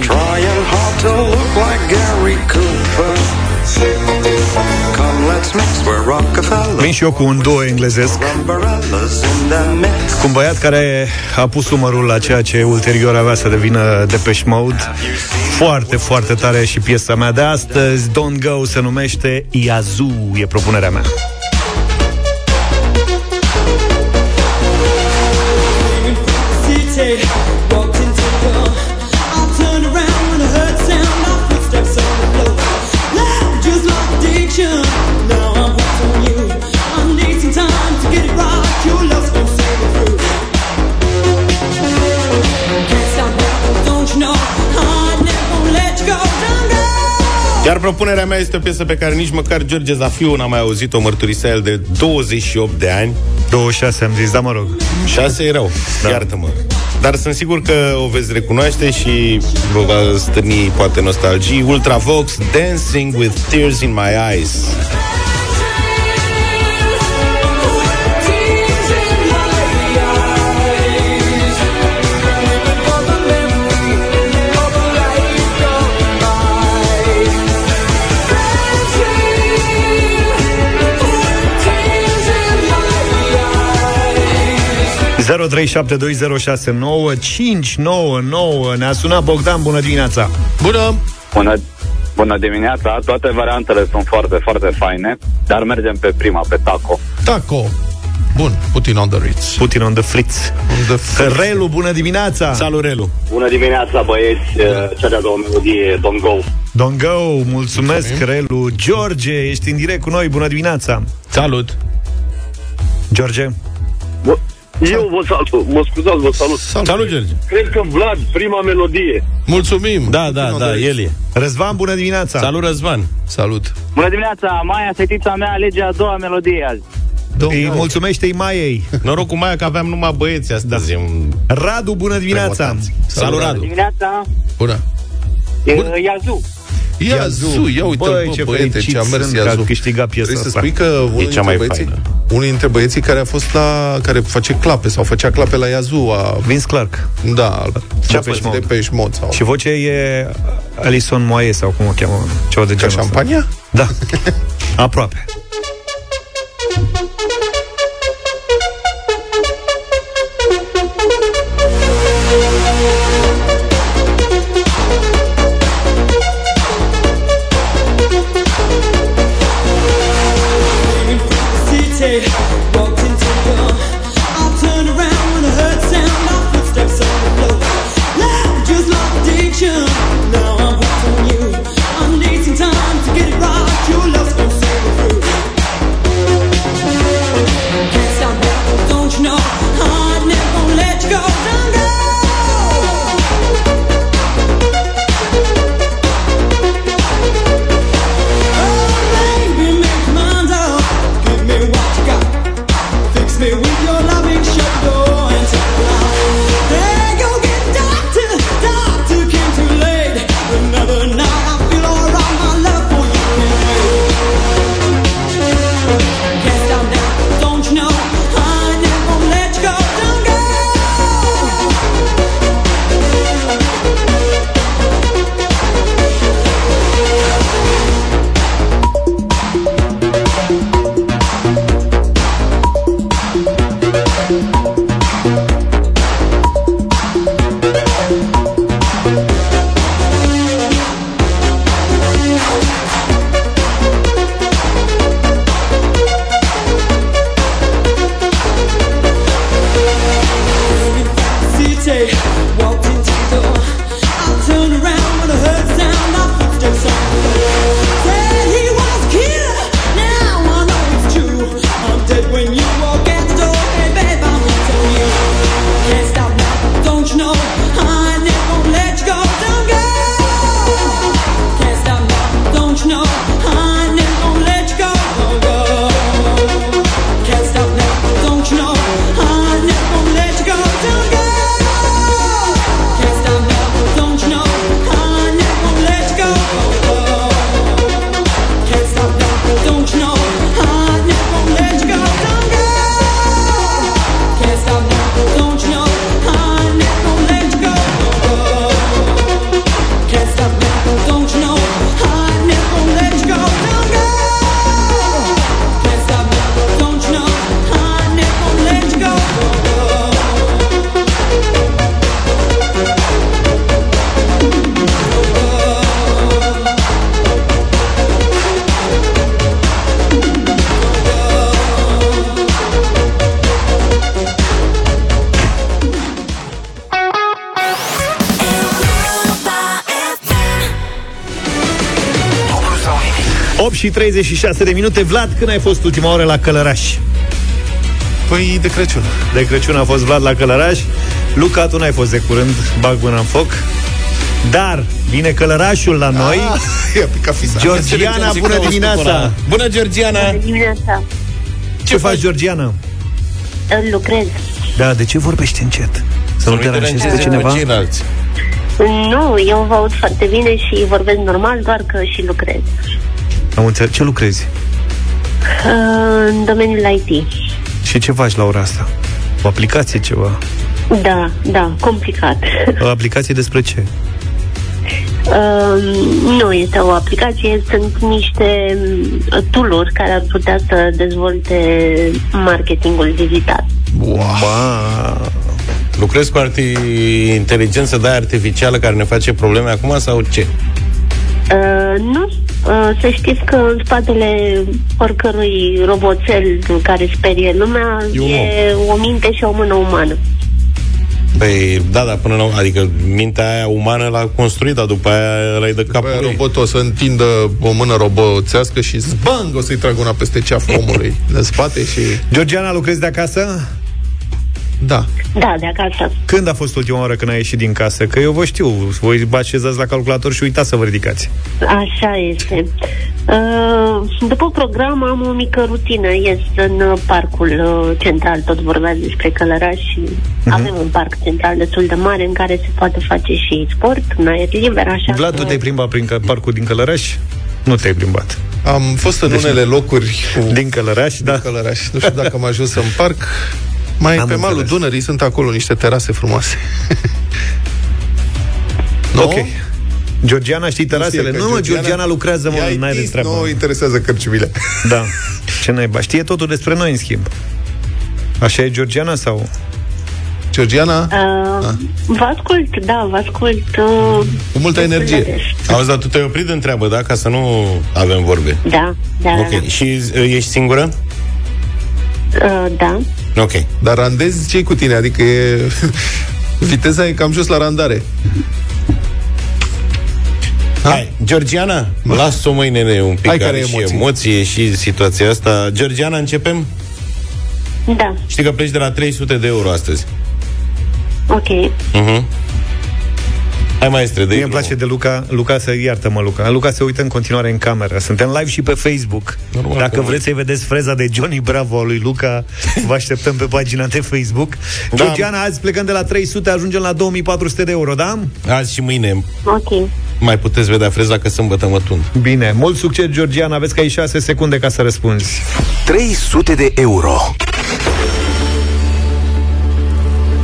Trying hard to look like Gary Cooper. Vin și eu cu un duo englezesc Umbrellas in the mix. cu un băiat care a pus umărul la ceea ce ulterior avea să devină Depeche Mode. Foarte, foarte tare și piesa mea de astăzi, Don't Go, se numește Yazoo, e propunerea mea. Iar propunerea mea este o piesă pe care nici măcar George Zafiu n-a mai auzit-o, mărturisea el de 28 de ani. 26 am zis, da mă rog. 6 erau, da. iartă-mă. Dar sunt sigur că o veți recunoaște și vă va stârni poate nostalgii. Ultravox, Dancing with Tears in My Eyes. Ne-a sunat Bogdan, bună dimineața Bună! Bună, bună dimineața, toate variantele sunt foarte, foarte faine, dar mergem pe prima, pe taco. Taco. Bun, Putin on the Ritz. Putin on the Fritz On the Relu, bună dimineața Salut, Relu! Bună dimineața, băieți! Cea de-a doua melodie, Don't Go. Don't go, mulțumesc, Relu George, ești în direct cu noi, bună dimineața Salut! George Bă, eu vă salut, mă scuzați, vă salut. Salut. Salut, George! Cred că Vlad, prima melodie. Mulțumim! Da, da, da, el e. Răzvan, bună dimineața Salut, Răzvan! Salut! Bună dimineața, Maia, fetița mea, alege a doua melodie azi. Îi mulțumește-i Maiei Noroc cu Maia că aveam numai băieți astăzi. Da. Radu, bună dimineața Salut, Radu! Dimineața, Bună! e, Iazu. Iazu, ia uite, Băi, bă, ce băiete, fericit ce a mers sunt că a Iazu. câștigat piesa Trebuie să asta. spui că unul cea mai dintre băieții, faină. unul dintre băieții care a fost la, care face clape sau făcea clape la Iazu, a, Vince Clark da, Ce a de făcut? peș Depeche Mode sau Și vocea e Alison Moaie sau cum o cheamă Ceva de ca genul ăsta. șampania? Da, aproape și 36 de minute. Vlad, când ai fost ultima oră la Călăraș? Păi de Crăciun. De Crăciun a fost Vlad la Călăraș. Luca, tu n-ai fost de curând, bag mâna în foc. Dar vine Călărașul la noi. Ah, i-a picat fisa. Georgiana, bună dimineața! Bună, Georgiana! Bună dimineața. Ce faci, Georgiana? Lucrez. Da, de ce vorbești încet? Să nu te deranjezi pe cineva? Ceilalți. Nu, eu vă aud foarte bine și vorbesc normal, doar că și lucrez. Am înțeles. Ce lucrezi? Uh, În domeniul IT. Și ce faci la ora asta? O aplicație ceva? Da, da, complicat. O aplicație despre ce? Uh, nu este o aplicație, sunt niște mm, tool-uri care ar putea să dezvolte marketingul digital. Wow. Lucrezi cu arti- inteligență de aia artificială care ne face probleme acum sau ce? Uh, nu, uh, să știți că în spatele oricărui roboțel care sperie lumea E un e o minte și o mână umană. Păi, da, da, până la adică mintea aia umană l-a construit, dar după aia l-ai de capul Bă, lui. robotul o să întindă o mână roboțească și zbang o să-i tragă una peste ceafă omului în spate și... Georgiana, lucrezi de acasă? Da. Da, de acasă. Când a fost ultima oară când ai ieșit din casă? Că eu vă știu, voi vă așezați la calculator și uitați să vă ridicați. Așa este. Uh, După program am o mică rutină. Ies în uh, parcul uh, central, tot vorbeați despre Călăraș și avem un parc central destul de mare în care se poate face și sport, în aer liber, așa Vlad, tu că- te-ai plimbat prin că- parcul din Călăraș? Nu te-ai plimbat. Am fost în Deci- unele locuri cu... Din Călăraș, da. Călăraș. Nu știu dacă am ajuns în parc. Mai Am pe malul înțeles. Dunării sunt acolo niște terase frumoase. Nu? Ok. Georgiana, știi terasele? că Nu, mă, Georgiana lucrează, mă, Ea n-ai de IT, treabă. Nu interesează cărciumile. Da. Ce naiba? Știe totul despre noi, în schimb. Așa e Georgiana sau? Georgiana? Uh, Vă ascult, da, vă ascult. Uh, Cu multă destul de energie. des. Auzi, dar tu te-ai oprit de întreabă, da? Ca să nu avem vorbe. Da, da, Ok. da, Și uh, ești singură? Da. Uh, da. Ok. Dar randezi ce cu tine? Adică e... Viteza e cam jos la randare. Hai, Georgiana, las-o mai nene un pic, Hai, care are și emoții? emoție și situația asta. Georgiana, începem? Da, Știi că pleci de la 300 de euro astăzi. ok. Uh-huh. Hai, maestre, de Mie îmi place de Luca. Luca, să iartă-mă, Luca. Luca se uită în continuare în cameră. Suntem live și pe Facebook. Normal Dacă că nu. vreți să-i vedeți freza de Johnny Bravo a lui Luca, vă așteptăm pe pagina de Facebook. Da. Georgiana, azi plecăm de la 300, ajungem la 2400 de euro, da? Azi și mâine Ok. mai puteți vedea freza că sâmbătă mă tund. Bine, mult succes, Georgiana. Aveți că ai 6 secunde ca să răspunzi. 300 de euro.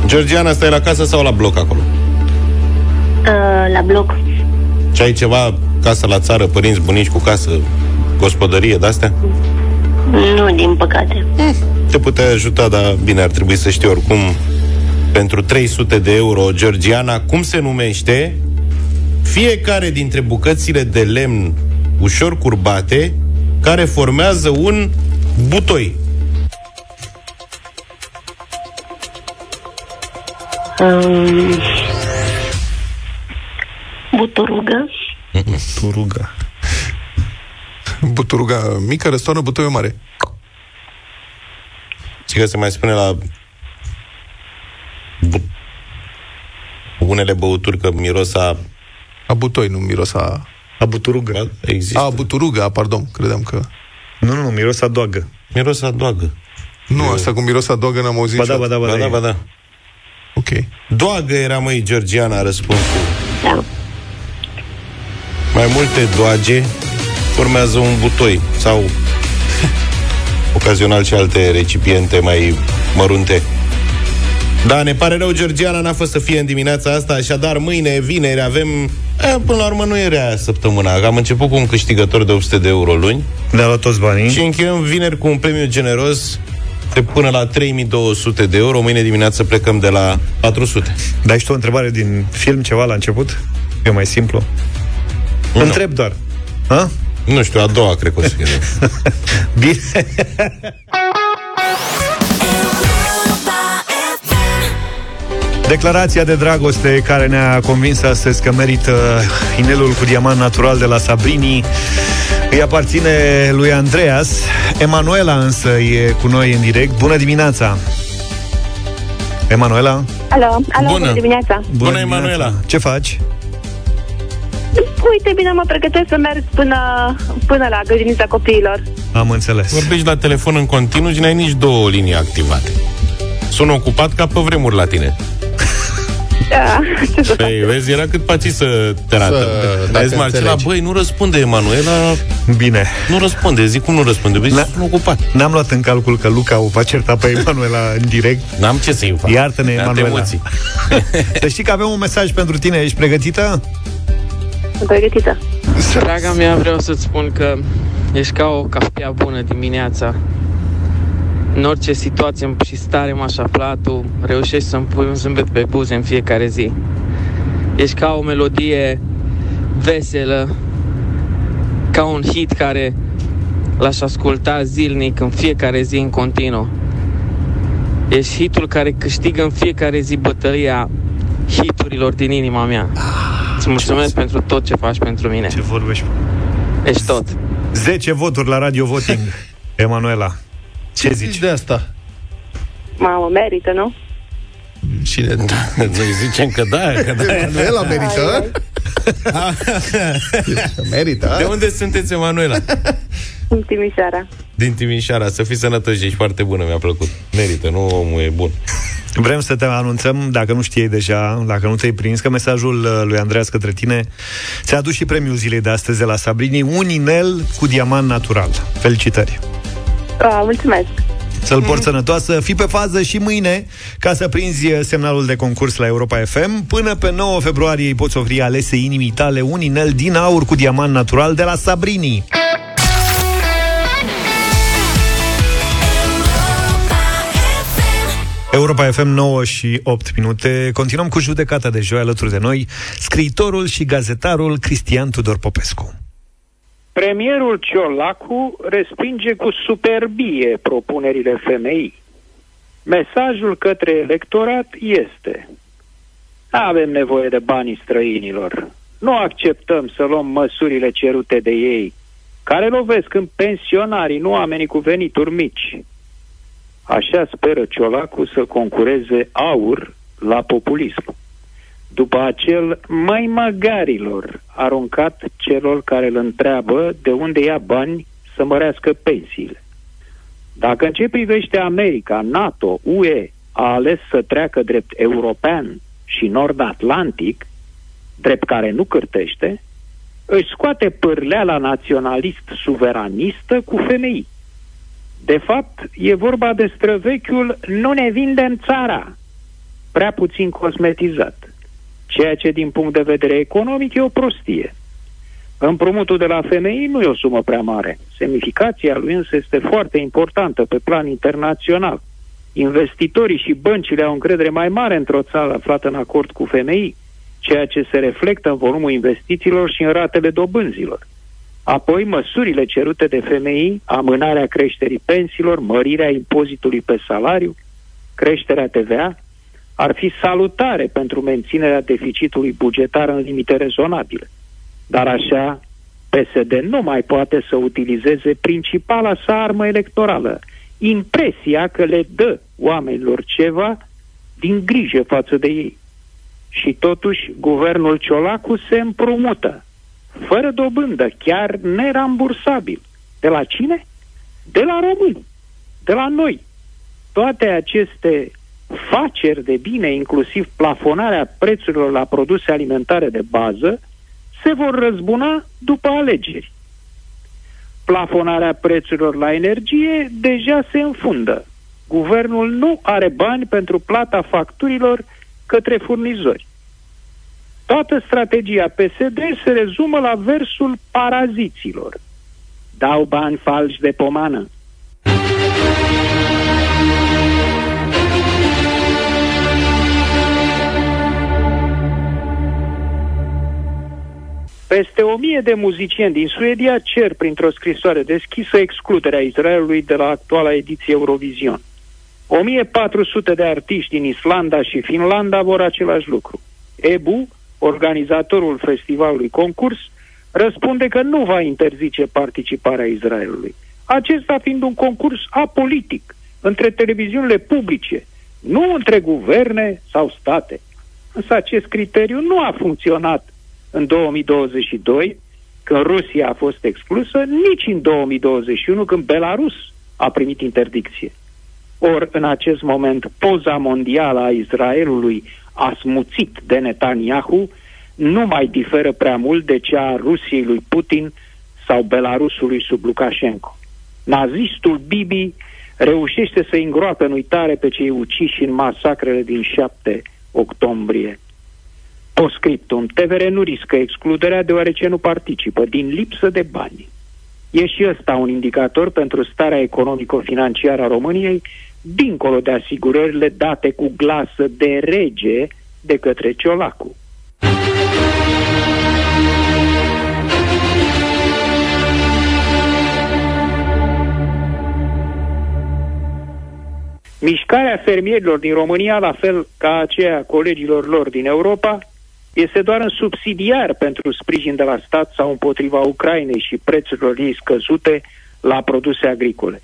Georgiana, stai la casă sau la bloc acolo? Uh, la bloc. Ce ai ceva, casă la țară, părinți, bunici cu casă, gospodărie, de-astea? Nu, din păcate. Te putea ajuta, dar bine, ar trebui să știi oricum pentru 300 de euro, Georgiana, cum se numește fiecare dintre bucățile de lemn ușor curbate care formează un butoi. Um, buturugă. Turuga. Buturuga mică răstoarnă butoiul mare. Și că se mai spune la bu- unele băuturi că miros a... A butoi, nu miros a... A buturuga. Există. A, buturuga, pardon, credeam că... Nu, nu, nu, miros a doagă. Miros a doagă. Nu, asta cu miros a doagă n-am auzit Ba da, ba niciodată. da, ba Ba da. da, ba da. Ok. Doagă era, măi, Georgiana, răspunsul. Da. Mai multe doage formează un butoi sau ocazional și alte recipiente mai mărunte. Da, ne pare rău, Georgiana n-a fost să fie în dimineața asta, așadar mâine, vineri, avem... E, până la urmă nu e rea săptămâna. Am început cu un câștigător de 800 de euro luni Ne-a luat toți banii. și încheiem vineri cu un premiu generos de până la 3200 de euro. Mâine dimineață plecăm de la 400. Dai și tu o întrebare din film, ceva la început? E mai simplu. Nu. Întreb doar. Ha? Nu știu, a doua cred că o să fie. Bine. Declarația de dragoste care ne-a convins astăzi că merită inelul cu diamant natural de la Sabrini Îi aparține lui Andreas. Emanuela însă e cu noi în direct. Bună dimineața! Emanuela? Alo, alo, bună, bună dimineața. Bună, Emanuela! Ce faci? Uite, bine, mă pregătesc să merg până, până la grădinița copiilor. Am înțeles. Vorbești la telefon în continuu și n-ai nici două linii activate. Sunt ocupat ca pe vremuri la tine. Da, ce să Păi, vezi, era cât pați să te rată. Să- Dar dacă zis Marcela, înțelegi. băi, nu răspunde Emanuela, Bine. nu răspunde. Zic, cum nu răspunde? Băi, sunt ocupat. N-am luat în calcul că Luca o va certa pe Emanuela în direct. N-am ce să-i fac. Iartă-ne, Mi-am Emanuela. emoții. Să știi că avem un mesaj pentru tine. Ești pregătită? Sunt pregătită. Draga mea, vreau să-ți spun că ești ca o cafea bună dimineața. În orice situație și stare m-aș afla, tu reușești să-mi pui un zâmbet pe buze în fiecare zi. Ești ca o melodie veselă, ca un hit care l-aș asculta zilnic, în fiecare zi, în continuu. Ești hitul care câștigă în fiecare zi bătălia hiturilor din inima mea. Îți mulțumesc pentru tot ce faci pentru mine. Ce vorbești? Ești tot. 10 voturi la Radio Voting. Emanuela, ce zici? de asta? Mamă, merită, nu? Cine? Noi zicem că da, că da. Emanuela merită? merită? De unde sunteți, Emanuela? În Timișoara. Din Timișoara. Să fii sănătos, ești foarte bună, mi-a plăcut. Merită, nu omul e bun. Vrem să te anunțăm, dacă nu știai deja, dacă nu te-ai prins, că mesajul uh, lui Andreas către tine ți-a adus și premiul zilei de astăzi de la Sabrini, un inel cu diamant natural. Felicitări! A, mulțumesc. Să-l porți sănătoasă, fii pe fază și mâine ca să prinzi uh, semnalul de concurs la Europa FM. Până pe 9 februarie îi poți oferi alese inimii tale un inel din aur cu diamant natural de la Sabrini. Europa FM 9 și 8 minute. Continuăm cu judecata de joi alături de noi, scriitorul și gazetarul Cristian Tudor Popescu. Premierul Ciolacu respinge cu superbie propunerile femeii. Mesajul către electorat este Avem nevoie de banii străinilor. Nu acceptăm să luăm măsurile cerute de ei, care lovesc în pensionarii, nu oamenii cu venituri mici. Așa speră Ciolacu să concureze aur la populism. După acel mai magarilor aruncat celor care îl întreabă de unde ia bani să mărească pensiile. Dacă în ce privește America, NATO, UE a ales să treacă drept european și nord-atlantic, drept care nu cârtește, își scoate pârleala naționalist-suveranistă cu femei. De fapt, e vorba de străvechiul nu ne vindem țara, prea puțin cosmetizat, ceea ce din punct de vedere economic e o prostie. Împrumutul de la femei nu e o sumă prea mare. Semnificația lui însă este foarte importantă pe plan internațional. Investitorii și băncile au încredere mai mare într-o țară aflată în acord cu femei, ceea ce se reflectă în volumul investițiilor și în ratele dobânzilor. Apoi, măsurile cerute de femei, amânarea creșterii pensiilor, mărirea impozitului pe salariu, creșterea TVA, ar fi salutare pentru menținerea deficitului bugetar în limite rezonabile. Dar așa, PSD nu mai poate să utilizeze principala sa armă electorală, impresia că le dă oamenilor ceva din grijă față de ei. Și totuși, guvernul Ciolacu se împrumută, fără dobândă, chiar nerambursabil. De la cine? De la români, de la noi. Toate aceste faceri de bine, inclusiv plafonarea prețurilor la produse alimentare de bază, se vor răzbuna după alegeri. Plafonarea prețurilor la energie deja se înfundă. Guvernul nu are bani pentru plata facturilor către furnizori. Toată strategia PSD se rezumă la versul paraziților. Dau bani falși de pomană. Peste o mie de muzicieni din Suedia cer printr-o scrisoare deschisă excluderea Israelului de la actuala ediție Eurovision. 1400 de artiști din Islanda și Finlanda vor același lucru. EBU, organizatorul festivalului concurs, răspunde că nu va interzice participarea Israelului. Acesta fiind un concurs apolitic între televiziunile publice, nu între guverne sau state. Însă acest criteriu nu a funcționat în 2022, când Rusia a fost exclusă, nici în 2021, când Belarus a primit interdicție. Ori, în acest moment, poza mondială a Israelului asmuțit de Netanyahu nu mai diferă prea mult de cea a Rusiei lui Putin sau Belarusului sub Lukashenko. Nazistul Bibi reușește să îngroapă în uitare pe cei uciși în masacrele din 7 octombrie. Postscriptum. TVR nu riscă excluderea deoarece nu participă din lipsă de bani. E și ăsta un indicator pentru starea economico-financiară a României, dincolo de asigurările date cu glasă de rege de către Ciolacu. Mișcarea fermierilor din România, la fel ca aceea a colegilor lor din Europa, este doar în subsidiar pentru sprijin de la stat sau împotriva Ucrainei și prețurilor ei scăzute la produse agricole.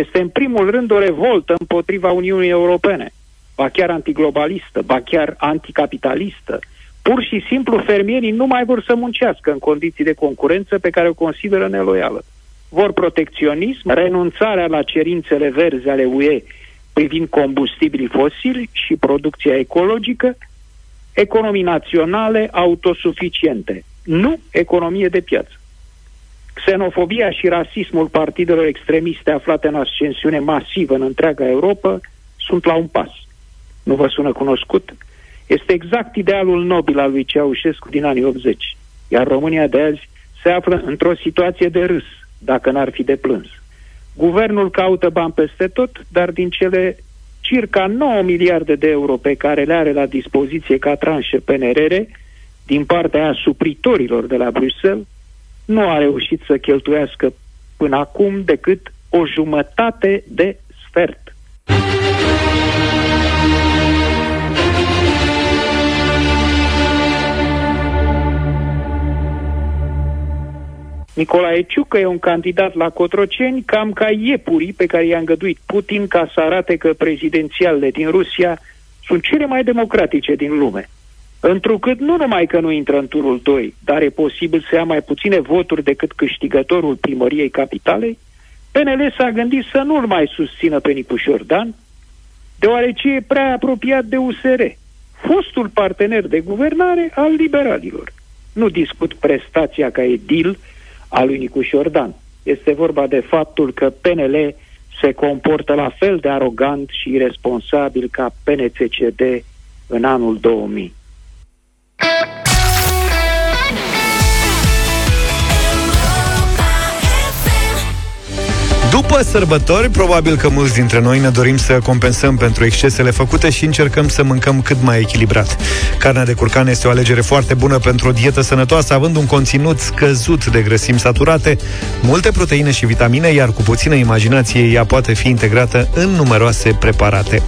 Este în primul rând o revoltă împotriva Uniunii Europene, ba chiar antiglobalistă, ba chiar anticapitalistă. Pur și simplu fermierii nu mai vor să muncească în condiții de concurență pe care o consideră neloială. Vor protecționism, renunțarea la cerințele verzi ale UE privind combustibilii fosili și producția ecologică, economii naționale autosuficiente, nu economie de piață. Xenofobia și rasismul partidelor extremiste aflate în ascensiune masivă în întreaga Europa sunt la un pas. Nu vă sună cunoscut? Este exact idealul nobil al lui Ceaușescu din anii 80, iar România de azi se află într-o situație de râs, dacă n-ar fi de plâns. Guvernul caută bani peste tot, dar din cele circa 9 miliarde de euro pe care le are la dispoziție ca tranșe PNRR, din partea supritorilor de la Bruxelles, nu a reușit să cheltuiască până acum decât o jumătate de sfert. Nicolae Ciucă e un candidat la Cotroceni cam ca iepurii pe care i-a îngăduit Putin ca să arate că prezidențialele din Rusia sunt cele mai democratice din lume. Întrucât nu numai că nu intră în turul 2, dar e posibil să ia mai puține voturi decât câștigătorul primăriei capitalei, PNL s-a gândit să nu-l mai susțină pe Nicușor Dan, deoarece e prea apropiat de USR, fostul partener de guvernare al liberalilor. Nu discut prestația ca edil a lui Nicușor Dan. Este vorba de faptul că PNL se comportă la fel de arogant și irresponsabil ca PNCCD în anul 2000. you. După sărbători, probabil că mulți dintre noi ne dorim să compensăm pentru excesele făcute și încercăm să mâncăm cât mai echilibrat. Carnea de curcan este o alegere foarte bună pentru o dietă sănătoasă, având un conținut scăzut de grăsimi saturate, multe proteine și vitamine, iar cu puțină imaginație ea poate fi integrată în numeroase preparate.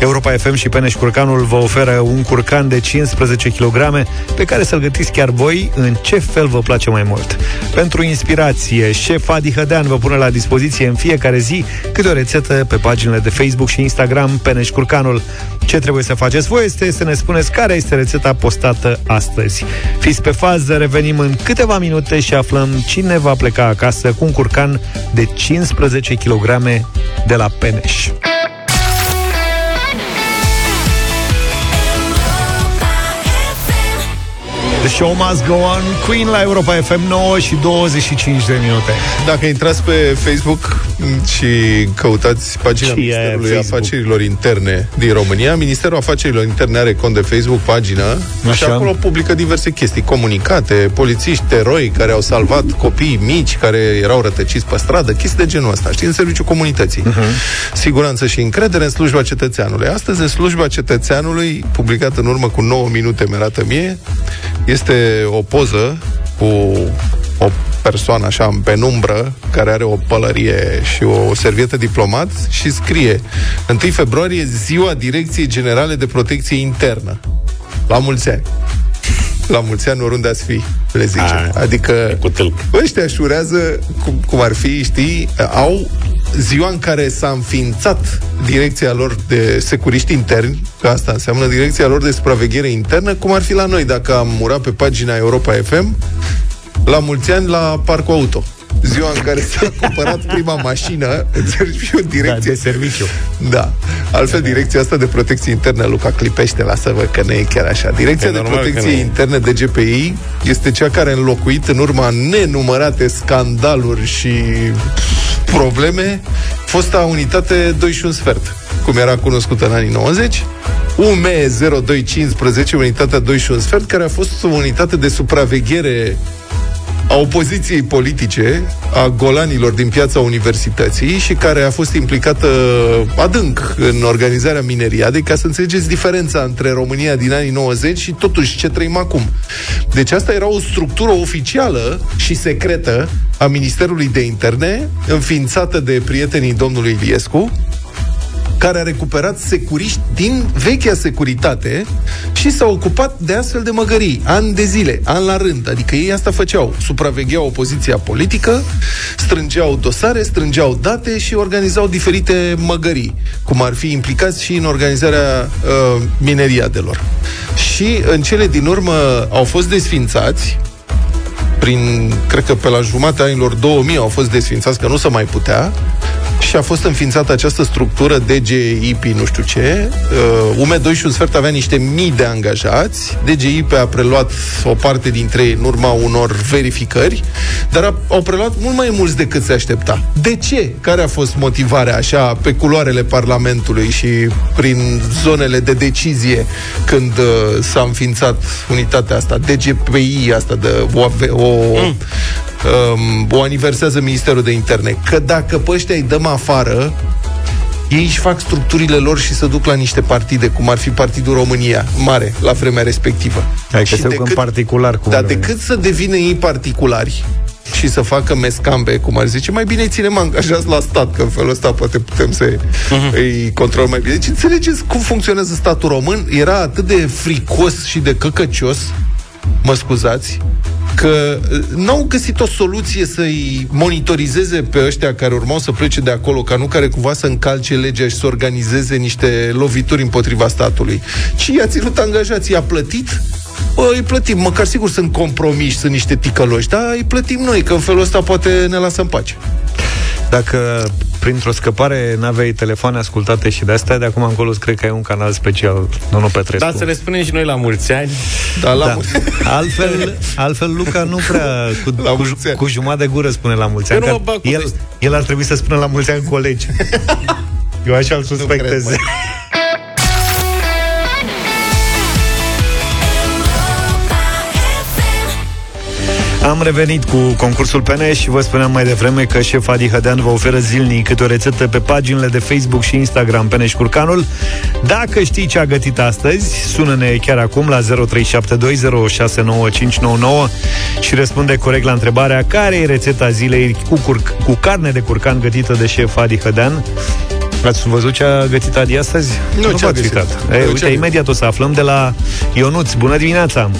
Europa FM și Peneș Curcanul vă oferă un curcan de 15 kg pe care să-l gătiți chiar voi în ce fel vă place mai mult. Pentru inspirație, șef Adi Hădean vă pune la dispoziție în fiecare zi câte o rețetă pe paginile de Facebook și Instagram Peneș Curcanul. Ce trebuie să faceți voi este să ne spuneți care este rețeta postată astăzi. Fiți pe fază, revenim în câteva minute și aflăm cine va pleca acasă cu un curcan de 15 kg de la Peneș. The show must go on. Queen la Europa FM 9 și 25 de minute. Dacă intrați pe Facebook și căutați pagina Ce e Ministerului Facebook? Afacerilor Interne din România, Ministerul Afacerilor Interne are cont de Facebook, pagină, și Așa. acolo publică diverse chestii, comunicate, polițiști, eroi care au salvat copii mici care erau rătăciți pe stradă, chestii de genul ăsta, știi, în serviciul comunității. Siguranță și încredere în slujba cetățeanului. Astăzi, în slujba cetățeanului, publicat în urmă cu 9 minute, mi arată mie, este o poză cu o persoană așa în penumbră, care are o pălărie și o servietă diplomat și scrie 1 februarie, ziua Direcției Generale de Protecție Internă. La mulți ani. La mulți ani, oriunde ați fi, le zice. A, adică cu tâlc. ăștia șurează, cum, cum ar fi, știi, au ziua în care s-a înființat direcția lor de securiști interni, că asta înseamnă direcția lor de supraveghere internă, cum ar fi la noi, dacă am murat pe pagina Europa FM, la mulți ani la Parcul Auto. Ziua în care s-a cumpărat prima mașină, înțelegi, și o direcție... Da, de serviciu. Da. Altfel, direcția asta de protecție internă, Luca clipește, lasă-vă că nu e chiar așa. Direcția E de normal că protecție nu e. internă de GPI este cea care a înlocuit în urma nenumărate scandaluri și probleme fosta unitate 2 și un sfert, cum era cunoscută în anii 90, UME 0215, unitatea 2 și un sfert, care a fost o unitate de supraveghere a opoziției politice, a golanilor din piața universității și care a fost implicată adânc în organizarea mineriadei, ca să înțelegeți diferența între România din anii 90 și totuși ce trăim acum. Deci asta era o structură oficială și secretă a Ministerului de Interne, înființată de prietenii domnului Iliescu, care a recuperat securiști din vechea securitate și s-a ocupat de astfel de măgării, ani de zile, ani la rând. Adică ei asta făceau. Supravegheau opoziția politică, strângeau dosare, strângeau date și organizau diferite măgării, cum ar fi implicați și în organizarea uh, mineriadelor. Și în cele din urmă au fost desfințați prin, cred că pe la jumatea anilor 2000 au fost desfințați, că nu se mai putea, și a fost înființată această structură DGIP, nu știu ce. Uh, UME2 și un sfert avea niște mii de angajați. DGIP a preluat o parte dintre ei în urma unor verificări, dar a, au preluat mult mai mulți decât se aștepta. De ce? Care a fost motivarea așa pe culoarele Parlamentului și prin zonele de decizie când uh, s-a înființat unitatea asta, DGPI asta de o, o mm um, o aniversează Ministerul de Interne, că dacă pe ăștia îi dăm afară, ei își fac structurile lor și se duc la niște partide, cum ar fi Partidul România, mare, la vremea respectivă. Hai că Și se duc în particular cu Dar decât să devină ei particulari și să facă mescambe, cum ar zice, mai bine îi ținem angajați la stat, că în felul ăsta poate putem să uh-huh. îi controlăm mai bine. Deci înțelegeți cum funcționează statul român? Era atât de fricos și de căcăcios, mă scuzați, că uh, n-au găsit o soluție să-i monitorizeze pe ăștia care urmau să plece de acolo, ca nu care cumva să încalce legea și să organizeze niște lovituri împotriva statului, ci i-a ținut angajați, i-a plătit? Bă, îi plătim, măcar sigur sunt compromiși, sunt niște ticăloși, dar îi plătim noi, că în felul ăsta poate ne lasă în pace. Dacă printr-o scăpare n-aveai telefoane ascultate și de astea, de acum încolo îți cred că ai un canal special, Nonu Petrescu. Da, să le spunem și noi la mulți ani. Da, la Da. mulți Altfel, altfel Luca nu prea cu, La cu, mulți ani. cu jumătate de gură spune la mulți Eu ani. nu mă că bag cu el, deci- el ar trebui să spună la mulți ani colegi. Eu așa îl suspectez. Am revenit cu concursul PN și vă spuneam mai devreme că șef Adi Hădean vă oferă zilnic câte o rețetă pe paginile de Facebook și Instagram PN Curcanul. Dacă știi ce a gătit astăzi, sună-ne chiar acum la 0372069599 și răspunde corect la întrebarea care e rețeta zilei cu, cur- cu carne de curcan gătită de șef Adi Hădean. Ați văzut ce a gătit Adi astăzi? Nu, ce a v-ați găsit? uitat. Nu, E, ce a uite, găsit? imediat o să aflăm de la Ionuț. Bună dimineața!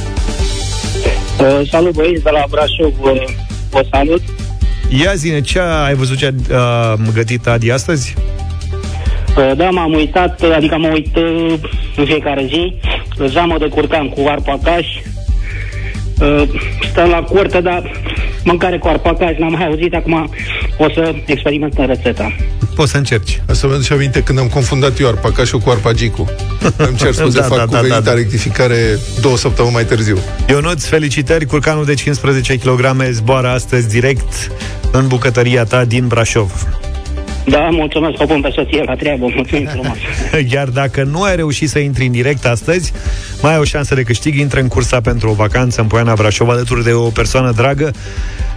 Uh, salut băieți de la Brașov, uh, vă salut. Ia zine, ce a, ai văzut ce a, a gătit Adi astăzi? Uh, da, m-am uitat, uh, adică mă uit uh, în fiecare zi, zamă de curcan cu arpacaș, uh, stăm la curte, dar mâncare cu arpacaș n-am mai auzit, acum o să experimentăm rețeta. Poți să încerci. Asta mi-aduce aminte când am confundat eu arpacașul cu arpagicu. Îmi cer scuze, Da, fac da, da, cuvenita da, da. rectificare două săptămâni mai târziu. Ionuț, felicitări! Curcanul de 15 kg zboară astăzi direct în bucătăria ta din Brașov. Da, mulțumesc, o pun pe soție la treabă, mulțumim frumos. Iar dacă nu ai reușit să intri în direct astăzi, mai ai o șansă de câștig. Intră în cursa pentru o vacanță în Poiana Brașov alături de o persoană dragă.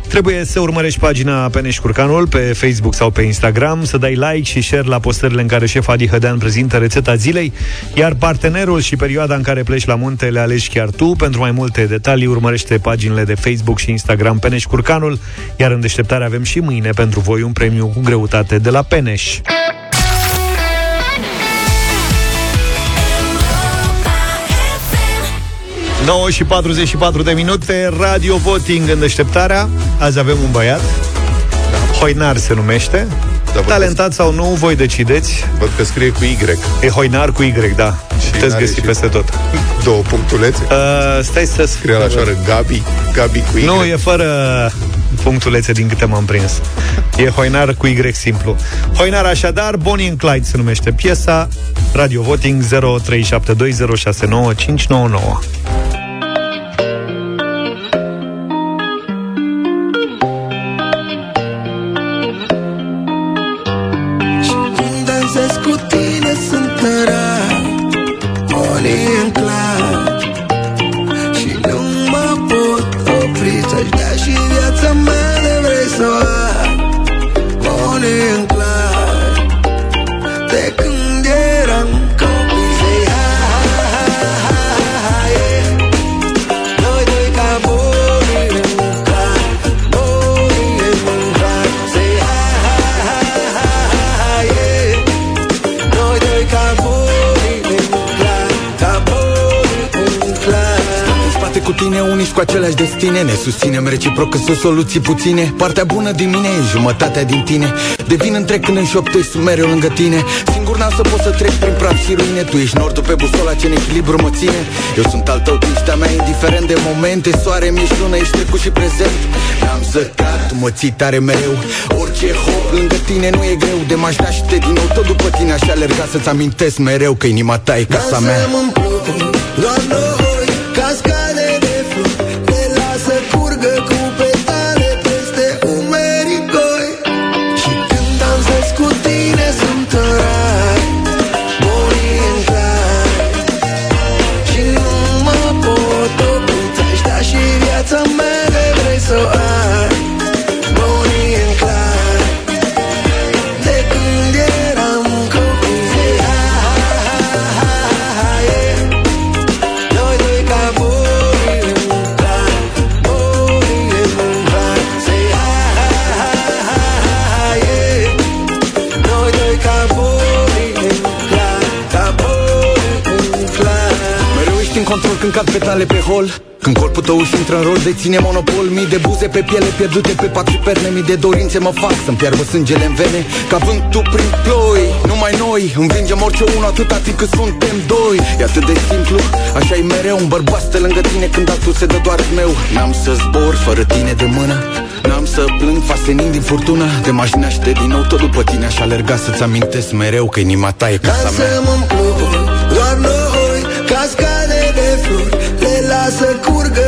Trebuie să urmărești pagina Peneș Curcanul pe Facebook sau pe Instagram, să dai like și share la postările în care șef Adi Hădean prezintă rețeta zilei, iar partenerul și perioada în care pleci la munte le alegi chiar tu. Pentru mai multe detalii urmărește paginile de Facebook și Instagram Peneș Curcanul, iar în deșteptare avem și mâine pentru voi un premiu cu greutate de la Peneș. 9 și 44 de minute, radio voting în deșteptarea. Azi avem un băiat, Hoinar se numește. Da, văd Talentat sau nu, voi decideți. Văd că scrie cu Y. E Hoinar cu Y, da. Și Puteți n-are găsi și peste tot. Două punctulețe. Uh, stai să Scrie la șoară Gabi, Gabi cu Y. Nu, e fără punctulețe din câte m-am prins. E Hoinar cu Y simplu. Hoinar așadar, Bonnie and Clyde se numește piesa. Radio Voting 0372069599. Aceleași destine. Ne susținem reciproc că sunt soluții puține. Partea bună din mine e jumătatea din tine. Devin întreg când înșoptui, sunt mereu lângă tine. Singur n-am să pot să trec prin praf și ruine. Tu ești nordul pe busola ce în echilibru mă ține. Eu sunt al tău, tu ești a mea, indiferent de momente. Soare, mi lună, ești trecut și prezent. N-am să cad, tu mă ții tare mereu. Orice hop lângă tine nu e greu. De m-aș da și te din nou tot după tine Aș alerga să-ți amintesc mereu că inima ta e casa mea control când cad petale pe hol. Când corpul tău își intră în rol de ține monopol. Mii de buze pe piele pierdute pe pat și perne. Mii de dorințe mă fac să-mi piarbă sângele în vene. Ca vântul prin ploi, numai noi Învingem orice unul atâta timp cât suntem doi. E atât de simplu, așa e mereu. Un bărbat stă lângă tine când altul se dă doar meu. N-am să zbor fără tine de mână. N-am să plâng fasenind din furtună. De m-aș naște din nou tot după tine Aș alerga. Să-ți amintesc mereu că inima ta e casa mea. Dansăm în ploi, doar noi Cascade de flori Le lasă curgă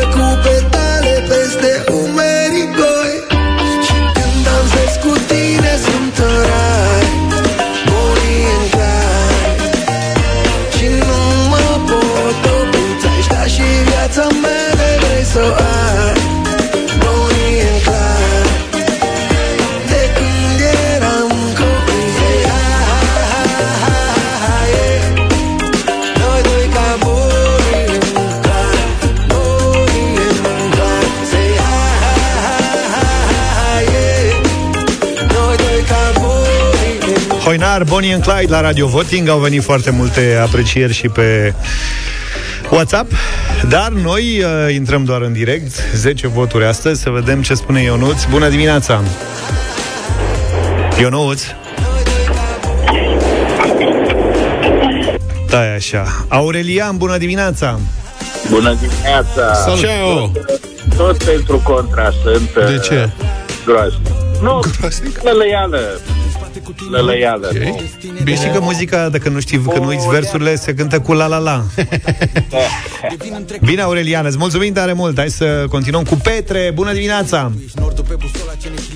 and Hoinar, Bonnie and Clyde la Radio Voting Au venit foarte multe aprecieri și pe WhatsApp Dar noi uh, intrăm doar în direct 10 voturi astăzi Să vedem ce spune Ionuț Bună dimineața! Ionuț Da, e așa Aurelian, bună dimineața! Bună dimineața! Salut! Ciao! Tot pentru contra sunt De ce? groaznic. Nu, lălăială. Lălăială. Okay. Bine, știi că muzica, dacă nu știi, că nu uiți versurile, se cântă cu la la la. Bine, Aurelian, îți mulțumim tare mult. Hai să continuăm cu Petre. Bună dimineața!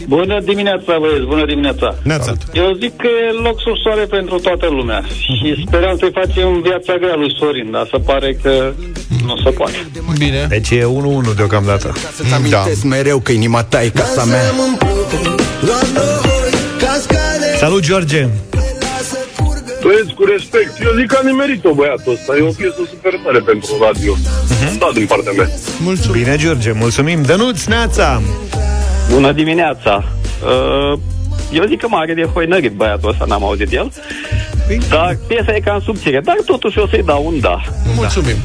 Bună dimineața, băieți, bună dimineața. Neața. Eu zic că e loc sub soare pentru toată lumea și sperăm să-i facem viața grea lui Sorin, dar se pare că nu se poate. Bine. Deci e 1-1 deocamdată. Să-ți amintesc mereu că inima ta e casa mea Dansăm în ploi, doar noi Cascade Salut, George! Băieți, cu respect, eu zic că a nimerit-o băiatul ăsta. E o piesă super tare pentru radio. Uh-huh. Da, din partea mea. Mulțumim. Bine, George, mulțumim. Dănuț, Neața! Bună dimineața! Uh, eu zic că mare de hoinărit băiatul ăsta, n-am auzit de el. Dar piesa e cam subțire, dar totuși o să-i dau un da. Mulțumim.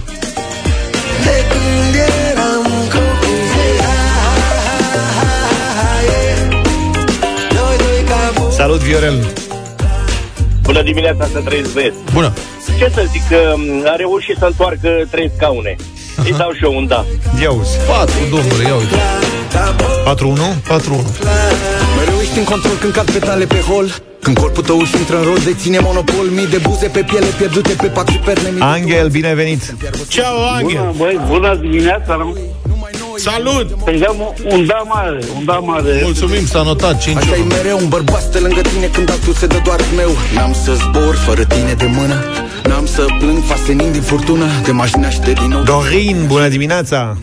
De Salut, Viorel! Bună dimineața, să trăiți băieți. Bună. Ce să zic, că m, a reușit să întoarcă trei scaune. Îi dau și eu un da. Ia uzi. 4, domnule, ia uite. 4-1? 4-1. Mereu ești în control când cad petale pe hol Când corpul tău își intră în rol Deține monopol Mii de buze pe piele pierdute pe pat și perne mii de Angel, bine venit! Ceau, Angel! Bună, băi, bună dimineața. Salut! Să-i dăm un da mare, un da mare. Mulțumim, s-a notat 5 Așa e mereu, un bărbat stă lângă tine când altul se dă doar meu N-am să zbor fără tine de mână N-am să plâng fasenind din furtună Te m-aș naște din nou Dorin, bună dimineața!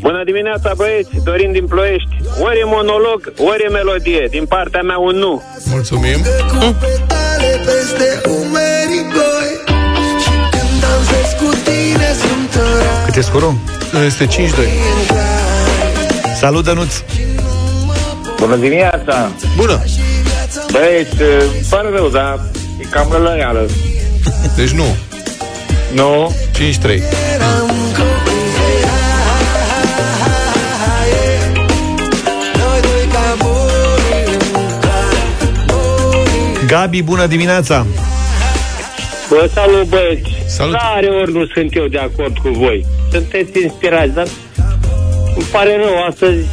Bună dimineața, băieți! Dorin din Ploiești. Ori e monolog, ori e melodie. Din partea mea un nu. Mulțumim. Cu petale peste umerii goi Și când dansez cu tine sunt ora Cât e scorul? Este 5-2. Salut, Dănuț! Bună dimineața. Bună. Băieți, pare rău, dar e cam lăială. Deci nu. Nu? 5-3. Eram copii Hey, ha, ha, ha, ha, ha, yeah. Noi doi ca buni Gabi, bună dimineața! Vă salut, băieți! Salut. Rare ori nu sunt eu de acord cu voi. Sunteți inspirați, dar îmi pare rău, astăzi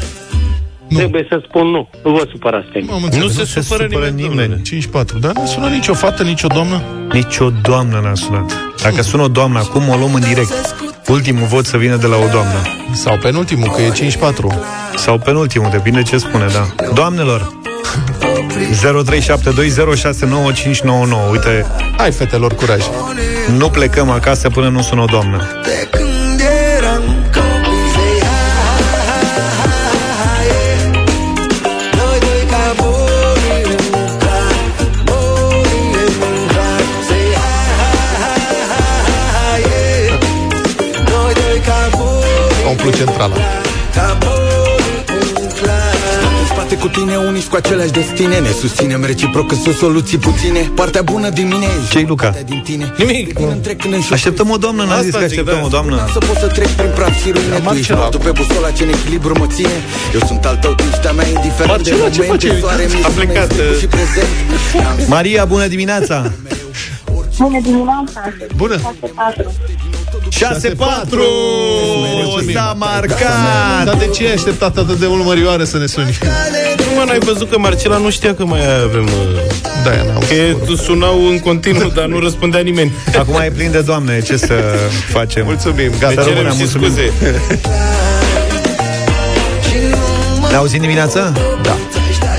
nu. trebuie să spun nu. Nu vă supărați pe mine. Am înțeles. Nu se supără nimeni, 5-4. Dar nu sună nicio fată, nicio doamnă? Nici o doamnă n-a sunat. Dacă sună o doamnă acum, o luăm în direct. Ultimul vot să vină de la o doamnă. Sau penultimul, că e 5-4. Sau penultimul, depinde ce spune, da. Doamnelor, 0372069599. Uite, Hai, fetelor, curaj. nu plecăm acasă până nu sună o doamnă. De când eram copii Hey, ha, ha, ha, ha, ha, yeah. Noi doi ca buni Buni Say, ha, ha, ha, ha, ha, yeah. Noi doi ca buni Umplu centrala. Cu tine, uniți cu aceleași destine Ne susținem reciproc că sunt soluții puține Partea bună din mine e Ce-i, Luca? partea din tine Nimic. Când trec când înșur Așteptăm o doamnă, n-a Asta zis că zic, așteptăm da. o doamnă. Să pot să trec prin praf și ruine Tu ești Marcela. altul pe busola ce în echilibru mă ține Eu sunt al tău, tu ești a mea indiferent de Marcela, ce momente face? Soare, A mici, plecat, lume, uh, și prezent Maria, bună dimineața! Bună dimineața! Bună. 4. 6-4! S-a marcat! Dar de ce ai așteptat atât de mult, Mărioară, să ne suni? Nu, mă, n-ai văzut că Marcela nu știa că mai avem... uh, Da, n-am Că sunau în continuu, dar nu răspundea nimeni. Acum e plin de doamne, ce să facem? Mulțumim, Ne gata. cerem rămânem, și mulțumim. scuze. Ne auzim dimineața? Da.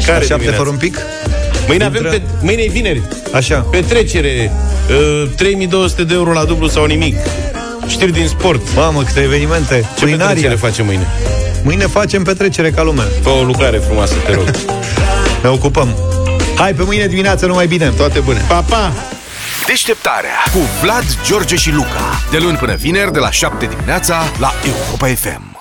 Care Așa, dimineață? fără un pic? Mâine Intră- avem pe, mâine e vineri. Așa. Petrecere. Uh, 3200 de euro la dublu sau nimic. Știri din sport. Mamă, câte evenimente! Ce Culinaria. petrecere facem mâine? Mâine facem petrecere ca lumea. Fă o lucrare frumoasă, te rog. Ne ocupăm. Hai, pe mâine dimineață, numai bine! Toate bune. Pa, pa! Deșteptarea cu Vlad, George și Luca. De luni până vineri, de la 7 dimineața, la Europa FM.